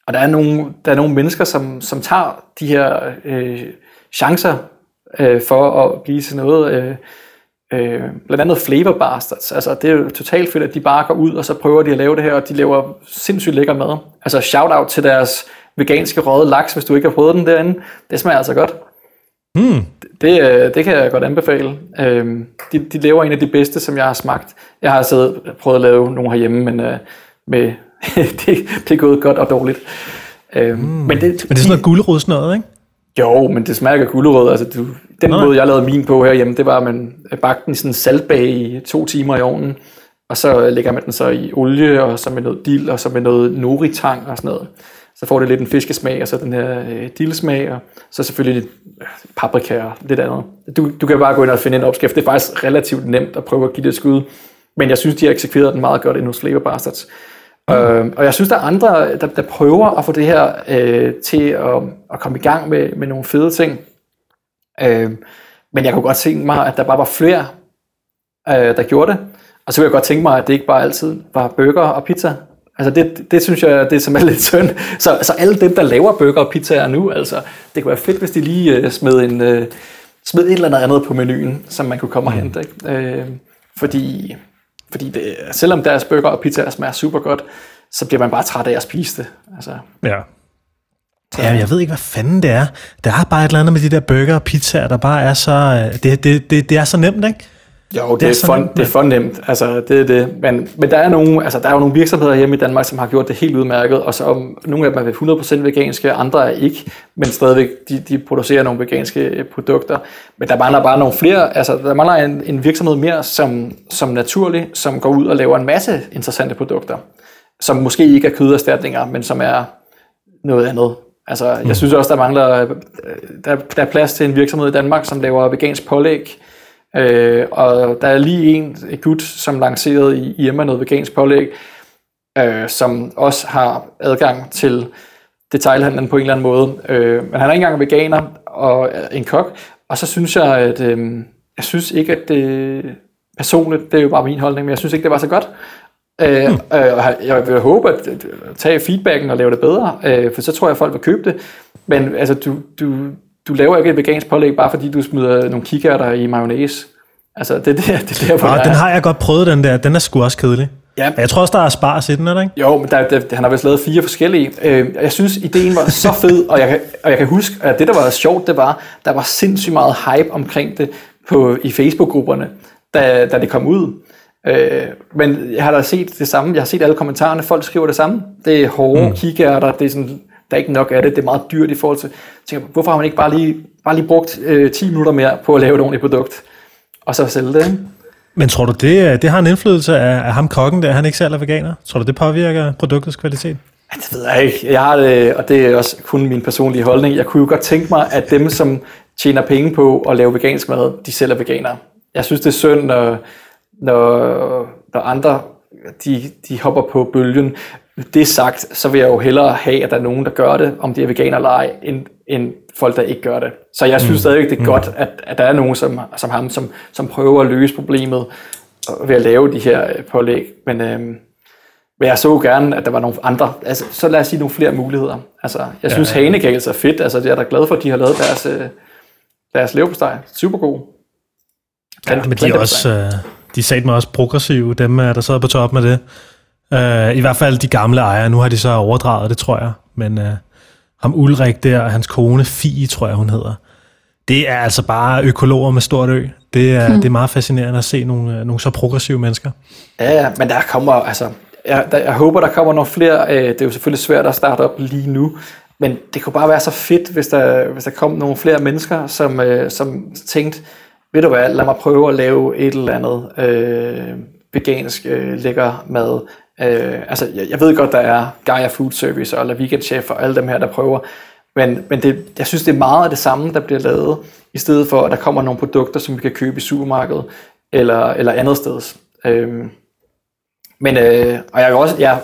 og der er nogle, der er nogle mennesker, som, som tager de her øh, chancer øh, for at blive til noget... Øh, Øh, blandt andet Flavor Bastards. Altså, det er jo totalt fedt, at de bare går ud, og så prøver de at lave det her, og de laver sindssygt lækker mad. Altså, shout out til deres veganske røde laks, hvis du ikke har prøvet den derinde. Det smager altså godt. Mm. Det, øh, det kan jeg godt anbefale. Øh, de, de laver en af de bedste, som jeg har smagt. Jeg har siddet prøvet at lave nogle herhjemme, men øh, med, det, det er gået godt og dårligt. Øh, mm. men, det, men det er sådan noget gulerodsnød, ikke? Jo, men det smager af gulerod. Altså, du, den Nej. måde, jeg lavede min på herhjemme, det var, at man bagte den i sådan en saltbag i to timer i ovnen, og så lægger man den så i olie, og så med noget dild, og så med noget noritang og sådan noget. Så får det lidt en fiskesmag, og så den her øh, dillesmag, og så selvfølgelig lidt øh, paprika og lidt andet. Du, du kan bare gå ind og finde en opskrift. Det er faktisk relativt nemt at prøve at give det et skud. Men jeg synes, de har eksekveret den meget godt ind hos Flavor Bastards. Mm. Øh, og jeg synes, der er andre, der, der prøver at få det her øh, til at, at komme i gang med, med nogle fede ting. Øh, men jeg kunne godt tænke mig, at der bare var flere, øh, der gjorde det. Og så kunne jeg godt tænke mig, at det ikke bare altid var burger og pizza. Altså det, det synes jeg, det er som er lidt synd. Så, så alle dem, der laver burger og pizzaer nu, altså, det kunne være fedt, hvis de lige øh, smed, en, øh, smed et eller andet på menuen, som man kunne komme og mm. hente. Ikke? Øh, fordi fordi det, selvom deres burger og pizza smager super godt, så bliver man bare træt af at spise det. Altså. Ja. Ja, jeg ved ikke, hvad fanden det er. Der er bare et eller andet med de der burger og pizzaer, der bare er så... Det, det, det, det er så nemt, ikke? Jo, det, det, er, er for, nemt, det er for nemt. Altså, det er det. Men, men der, er nogle, altså, der er jo nogle virksomheder hjemme i Danmark, som har gjort det helt udmærket, og så nogle af dem er 100% veganske, andre er ikke, men stadigvæk, de, de producerer nogle veganske produkter. Men der mangler bare nogle flere, altså der mangler en, en virksomhed mere, som, som naturlig, som går ud og laver en masse interessante produkter, som måske ikke er køderstatninger, men som er noget andet. Altså, jeg mm. synes også, der mangler, der, der er plads til en virksomhed i Danmark, som laver vegansk pålæg, Øh, og der er lige en gut, som lancerede i Irma noget vegansk pålæg, øh, som også har adgang til detailhandlen på en eller anden måde. Øh, men han er ikke engang veganer og en kok. Og så synes jeg, at øh, jeg synes ikke, at det personligt, det er jo bare min holdning, men jeg synes ikke, det var så godt. Øh, øh, jeg vil håbe at tage feedbacken og lave det bedre, øh, for så tror jeg, at folk vil købe det. Men altså, du, du, du laver ikke et vegansk pålæg, bare fordi du smider nogle kikærter i mayonnaise. Altså, det, det, det, det der, hvor ja, den har jeg godt prøvet, den der. Den er sgu også kedelig. Ja. Jeg tror også, der er spars i den, er der ikke? Jo, men der, der, han har vist lavet fire forskellige. Øh, jeg synes, ideen var så fed, og jeg, og jeg kan huske, at det, der var sjovt, det var, der var sindssygt meget hype omkring det på, i Facebook-grupperne, da, da det kom ud. Øh, men jeg har da set det samme. Jeg har set alle kommentarerne. Folk skriver det samme. Det er hårde mm. kikærter. Det er sådan, der er ikke nok af det. Det er meget dyrt i forhold til... Tænker, hvorfor har man ikke bare lige, bare lige brugt øh, 10 minutter mere på at lave et ordentligt produkt? og så sælge det. Ikke? Men tror du, det, det har en indflydelse af, af ham kokken, der han ikke selv er veganer? Tror du, det påvirker produktets kvalitet? Ja, det ved jeg ikke. Jeg har det, og det er også kun min personlige holdning. Jeg kunne jo godt tænke mig, at dem, som tjener penge på at lave vegansk mad, de selv er veganere. Jeg synes, det er synd, når, når, når andre de, de hopper på bølgen. Det sagt, så vil jeg jo hellere have, at der er nogen, der gør det, om det er veganer eller ej, end, end folk, der ikke gør det. Så jeg synes mm. stadigvæk, det er mm. godt, at, at der er nogen som, som ham, som, som prøver at løse problemet ved at lave de her øh, pålæg. Men, øh, men jeg så gerne, at der var nogle andre, altså, så lad os sige nogle flere muligheder. Altså, jeg synes, ja, ja. Er fedt. Altså, det er jeg da glad for, at de har lavet deres, øh, deres leverpostej. Super god. Ja, men de er også, øh, de sagde mig også progressive, dem der sad på toppen med det. Uh, I hvert fald de gamle ejere. Nu har de så overdraget det, tror jeg. Men uh, ham Ulrik der, og hans kone Fie, tror jeg hun hedder. Det er altså bare økologer med stort ø. Det er, hmm. det er meget fascinerende at se nogle, nogle så progressive mennesker. Ja, ja, men der kommer, altså, jeg, der, jeg håber, der kommer nogle flere. Øh, det er jo selvfølgelig svært at starte op lige nu, men det kunne bare være så fedt, hvis der, hvis der kom nogle flere mennesker, som, øh, som tænkte, ved du hvad, lad mig prøve at lave et eller andet øh, vegansk øh, lækker mad. Øh, altså, jeg, jeg ved godt, der er Gaia Food Service og La Vegan Chef og alle dem her, der prøver, men, men det, jeg synes, det er meget af det samme, der bliver lavet, i stedet for, at der kommer nogle produkter, som vi kan købe i supermarkedet eller, eller andet sted. Øh, men, øh, og jeg vil også, jeg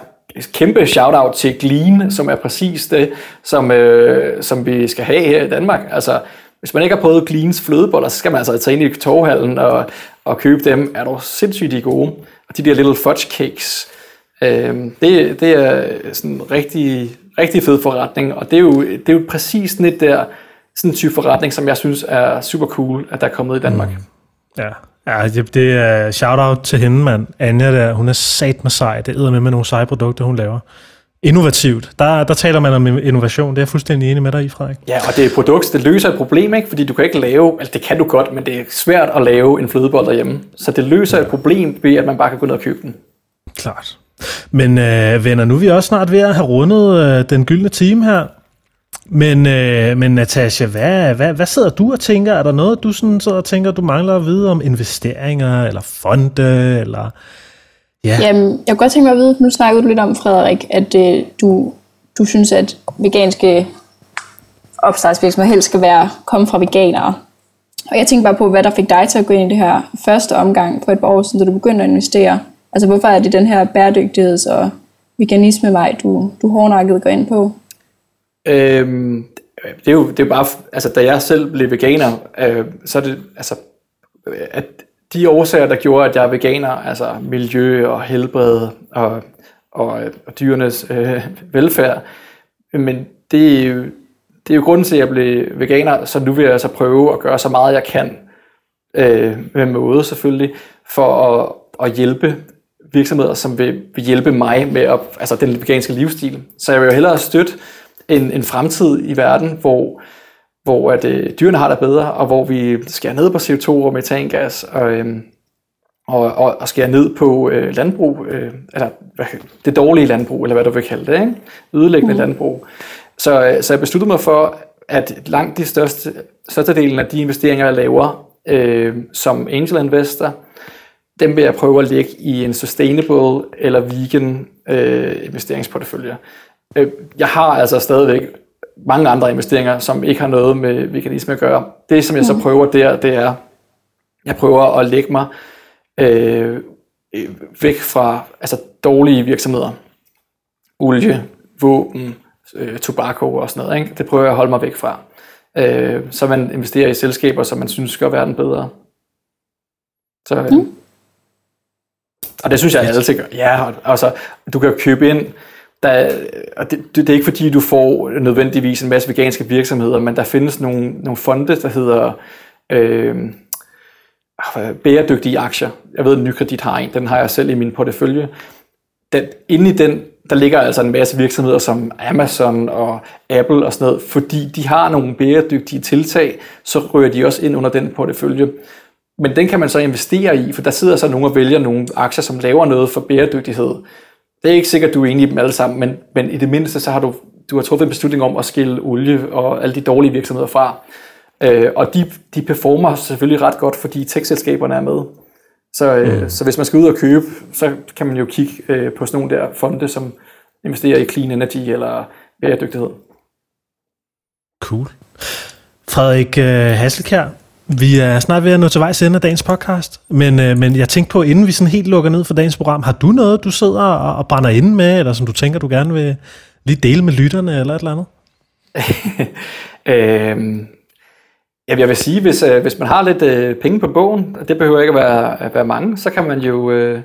kæmpe shout-out til Glean, som er præcis det, som, øh, som vi skal have her i Danmark. Altså, hvis man ikke har prøvet Gleans flødeboller, så skal man altså tage ind i torvhallen og, og købe dem. Er du sindssygt de gode. Og de der little fudge cakes, øh, det, det er sådan en rigtig, rigtig fed forretning. Og det er jo, det er jo præcis sådan et der, sådan en type forretning, som jeg synes er super cool, at der er kommet i Danmark. Mm. Ja, Ja, det, det er shout-out til hende, mand. Anja der, hun er sat med sej. Det er med med nogle seje produkter, hun laver. Innovativt. Der, der taler man om innovation. Det er jeg fuldstændig enig med dig i, Frederik. Ja, og det er et produkt, det løser et problem, ikke? Fordi du kan ikke lave, altså det kan du godt, men det er svært at lave en flødebold derhjemme. Så det løser ja. et problem ved, at man bare kan gå ned og købe den. Klart. Men øh, venner, nu er vi også snart ved at have rundet øh, den gyldne time her. Men, øh, men Natasha, hvad, hvad, hvad sidder du og tænker? Er der noget, du sådan sidder og tænker, du mangler at vide om investeringer, eller fonde, eller... Ja. Jamen, jeg kunne godt tænke mig at vide, nu snakkede du lidt om, Frederik, at øh, du, du synes, at veganske opstartsvirksomheder helst skal være, komme fra veganere. Og jeg tænker bare på, hvad der fik dig til at gå ind i det her første omgang for et par år siden, da du begyndte at investere. Altså, hvorfor er det den her bæredygtigheds- og veganisme-vej, du, du hårdnakket går ind på? Øhm, det, er jo, det er bare, altså da jeg selv blev veganer, øh, så er det, altså, at de årsager, der gjorde, at jeg er veganer, altså miljø og helbred og, og, og dyrenes øh, velfærd, men det det er jo grunden til, at jeg blev veganer, så nu vil jeg altså prøve at gøre så meget, jeg kan, øh, med måde selvfølgelig, for at, at hjælpe virksomheder, som vil, vil hjælpe mig med at, altså den veganske livsstil. Så jeg vil jo hellere støtte en, en fremtid i verden, hvor, hvor at, øh, dyrene har det bedre, og hvor vi skærer ned på CO2 og metangas, og, øh, og, og, og skære ned på øh, landbrug, øh, eller hvad, det dårlige landbrug, eller hvad du vil kalde det, ikke? ødelæggende mm. landbrug. Så, øh, så jeg besluttede mig for, at langt de største, største delen af de investeringer, jeg laver øh, som angel investor, dem vil jeg prøve at lægge i en sustainable eller vegan øh, investeringsportefølje. Øh, jeg har altså stadigvæk mange andre investeringer, som ikke har noget med veganisme at gøre. Det, som jeg så mm. prøver der, det er, jeg prøver at lægge mig øh, væk fra altså dårlige virksomheder. Olie, våben, øh, tobacco og sådan noget. Ikke? Det prøver jeg at holde mig væk fra. Øh, så man investerer i selskaber, som man synes gør verden bedre. Så, øh, mm. Og det synes jeg altid gør. Ja, altså, du kan købe ind, der, og det, det, er ikke fordi, du får nødvendigvis en masse veganske virksomheder, men der findes nogle, nogle fonde, der hedder øh, ah, bæredygtige aktier. Jeg ved, at Nykredit har en, den har jeg selv i min portefølje. Den, inde i den, der ligger altså en masse virksomheder som Amazon og Apple og sådan noget, fordi de har nogle bæredygtige tiltag, så rører de også ind under den portefølje. Men den kan man så investere i, for der sidder så nogen og vælger nogle aktier, som laver noget for bæredygtighed. Det er ikke sikkert, at du er enig i dem alle sammen, men, men i det mindste så har du, du har truffet en beslutning om at skille olie og alle de dårlige virksomheder fra. Øh, og de, de performer selvfølgelig ret godt, fordi tech-selskaberne er med. Så, øh, mm. så hvis man skal ud og købe, så kan man jo kigge øh, på sådan nogle der fonde, som investerer i clean energy eller bæredygtighed. Cool. Frederik øh, Hasselkær, vi er snart ved at nå til vejs ende af dagens podcast, men, øh, men jeg tænkte på, inden vi sådan helt lukker ned for dagens program, har du noget, du sidder og, og brænder inde med, eller som du tænker, du gerne vil lige dele med lytterne, eller et eller andet? øhm, jeg vil sige, hvis, øh, hvis man har lidt øh, penge på bogen, og det behøver ikke at være, at være mange, så kan man jo... Øh,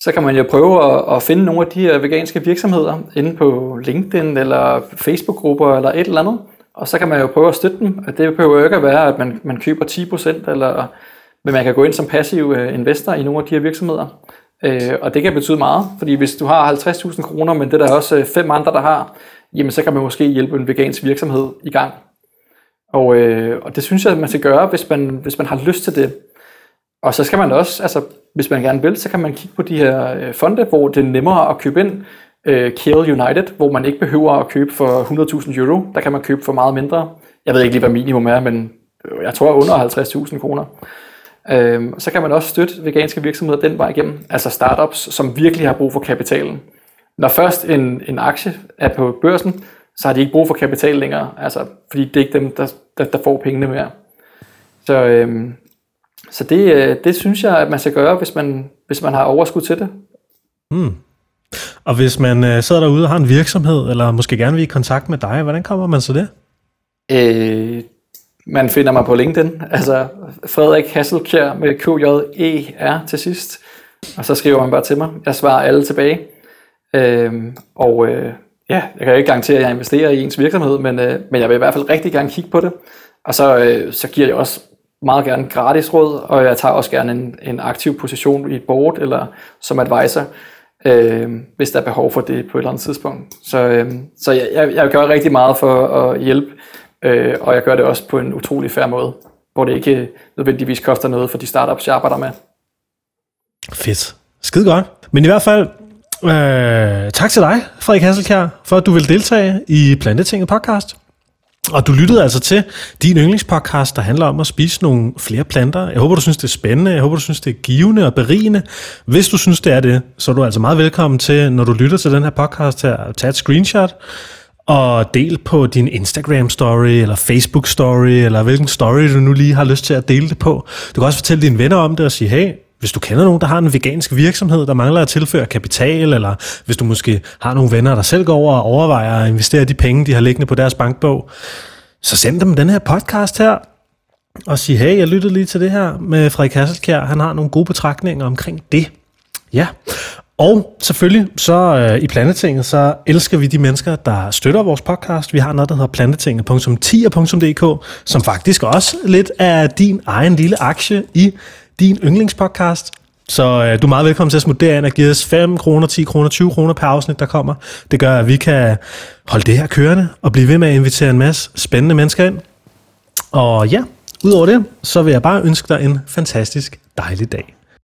så kan man jo prøve at, at finde nogle af de her veganske virksomheder inde på LinkedIn eller Facebook-grupper eller et eller andet, og så kan man jo prøve at støtte dem. Det behøver jo ikke at være, at man, man køber 10%, eller, men man kan gå ind som passiv øh, investor i nogle af de her virksomheder. Øh, og det kan betyde meget, fordi hvis du har 50.000 kroner, men det der er også øh, fem andre, der har, jamen så kan man måske hjælpe en vegansk virksomhed i gang. Og, øh, og det synes jeg, at man skal gøre, hvis man, hvis man har lyst til det. Og så skal man også, altså hvis man gerne vil, så kan man kigge på de her øh, fonde, hvor det er nemmere at købe ind øh, Kiel United, hvor man ikke behøver at købe for 100.000 euro. Der kan man købe for meget mindre. Jeg ved ikke lige, hvad minimum er, men øh, jeg tror under 50.000 kroner. Øh, så kan man også støtte veganske virksomheder den vej igennem, altså startups, som virkelig har brug for kapitalen. Når først en, en aktie er på børsen, så har de ikke brug for kapital længere, altså, fordi det er ikke dem, der, der, der får pengene mere. Så, øh, så det, øh, det synes jeg, at man skal gøre, hvis man, hvis man har overskud til det. Hmm. Og hvis man øh, sidder derude og har en virksomhed, eller måske gerne vil i kontakt med dig, hvordan kommer man så det? Øh, man finder mig på LinkedIn, altså Frederik Hasselkjær med QJER til sidst, og så skriver man bare til mig. Jeg svarer alle tilbage. Øh, og øh, ja, jeg kan ikke garantere, at jeg investerer i ens virksomhed, men, øh, men jeg vil i hvert fald rigtig gerne kigge på det. Og så, øh, så giver jeg også meget gerne gratis råd, og jeg tager også gerne en, en aktiv position i et board eller som advisor øh, hvis der er behov for det på et eller andet tidspunkt. Så, øh, så jeg, jeg, jeg gør rigtig meget for at hjælpe, øh, og jeg gør det også på en utrolig fair måde, hvor det ikke nødvendigvis koster noget for de startups, jeg arbejder med. Fedt. Skide godt. Men i hvert fald, øh, tak til dig, Frederik Hasselkjær, for at du vil deltage i Plantetinget podcast. Og du lyttede altså til din yndlingspodcast, der handler om at spise nogle flere planter. Jeg håber, du synes, det er spændende. Jeg håber, du synes, det er givende og berigende. Hvis du synes, det er det, så er du altså meget velkommen til, når du lytter til den her podcast, til at tage et screenshot og del på din Instagram story, eller Facebook story, eller hvilken story du nu lige har lyst til at dele det på. Du kan også fortælle dine venner om det og sige, hey, hvis du kender nogen, der har en vegansk virksomhed, der mangler at tilføre kapital, eller hvis du måske har nogle venner, der selv går over og overvejer at investere de penge, de har liggende på deres bankbog, så send dem den her podcast her, og sig, hey, jeg lyttede lige til det her med Frederik Hasselkjær. Han har nogle gode betragtninger omkring det. Ja, og selvfølgelig, så øh, i Plantetinget, så elsker vi de mennesker, der støtter vores podcast. Vi har noget, der hedder plantetinget.10.dk, som faktisk også lidt er din egen lille aktie i din yndlingspodcast. Så øh, du er meget velkommen til at smutte derind og give os 5 kroner, 10 kroner, 20 kroner per afsnit, der kommer. Det gør, at vi kan holde det her kørende og blive ved med at invitere en masse spændende mennesker ind. Og ja, udover det, så vil jeg bare ønske dig en fantastisk dejlig dag.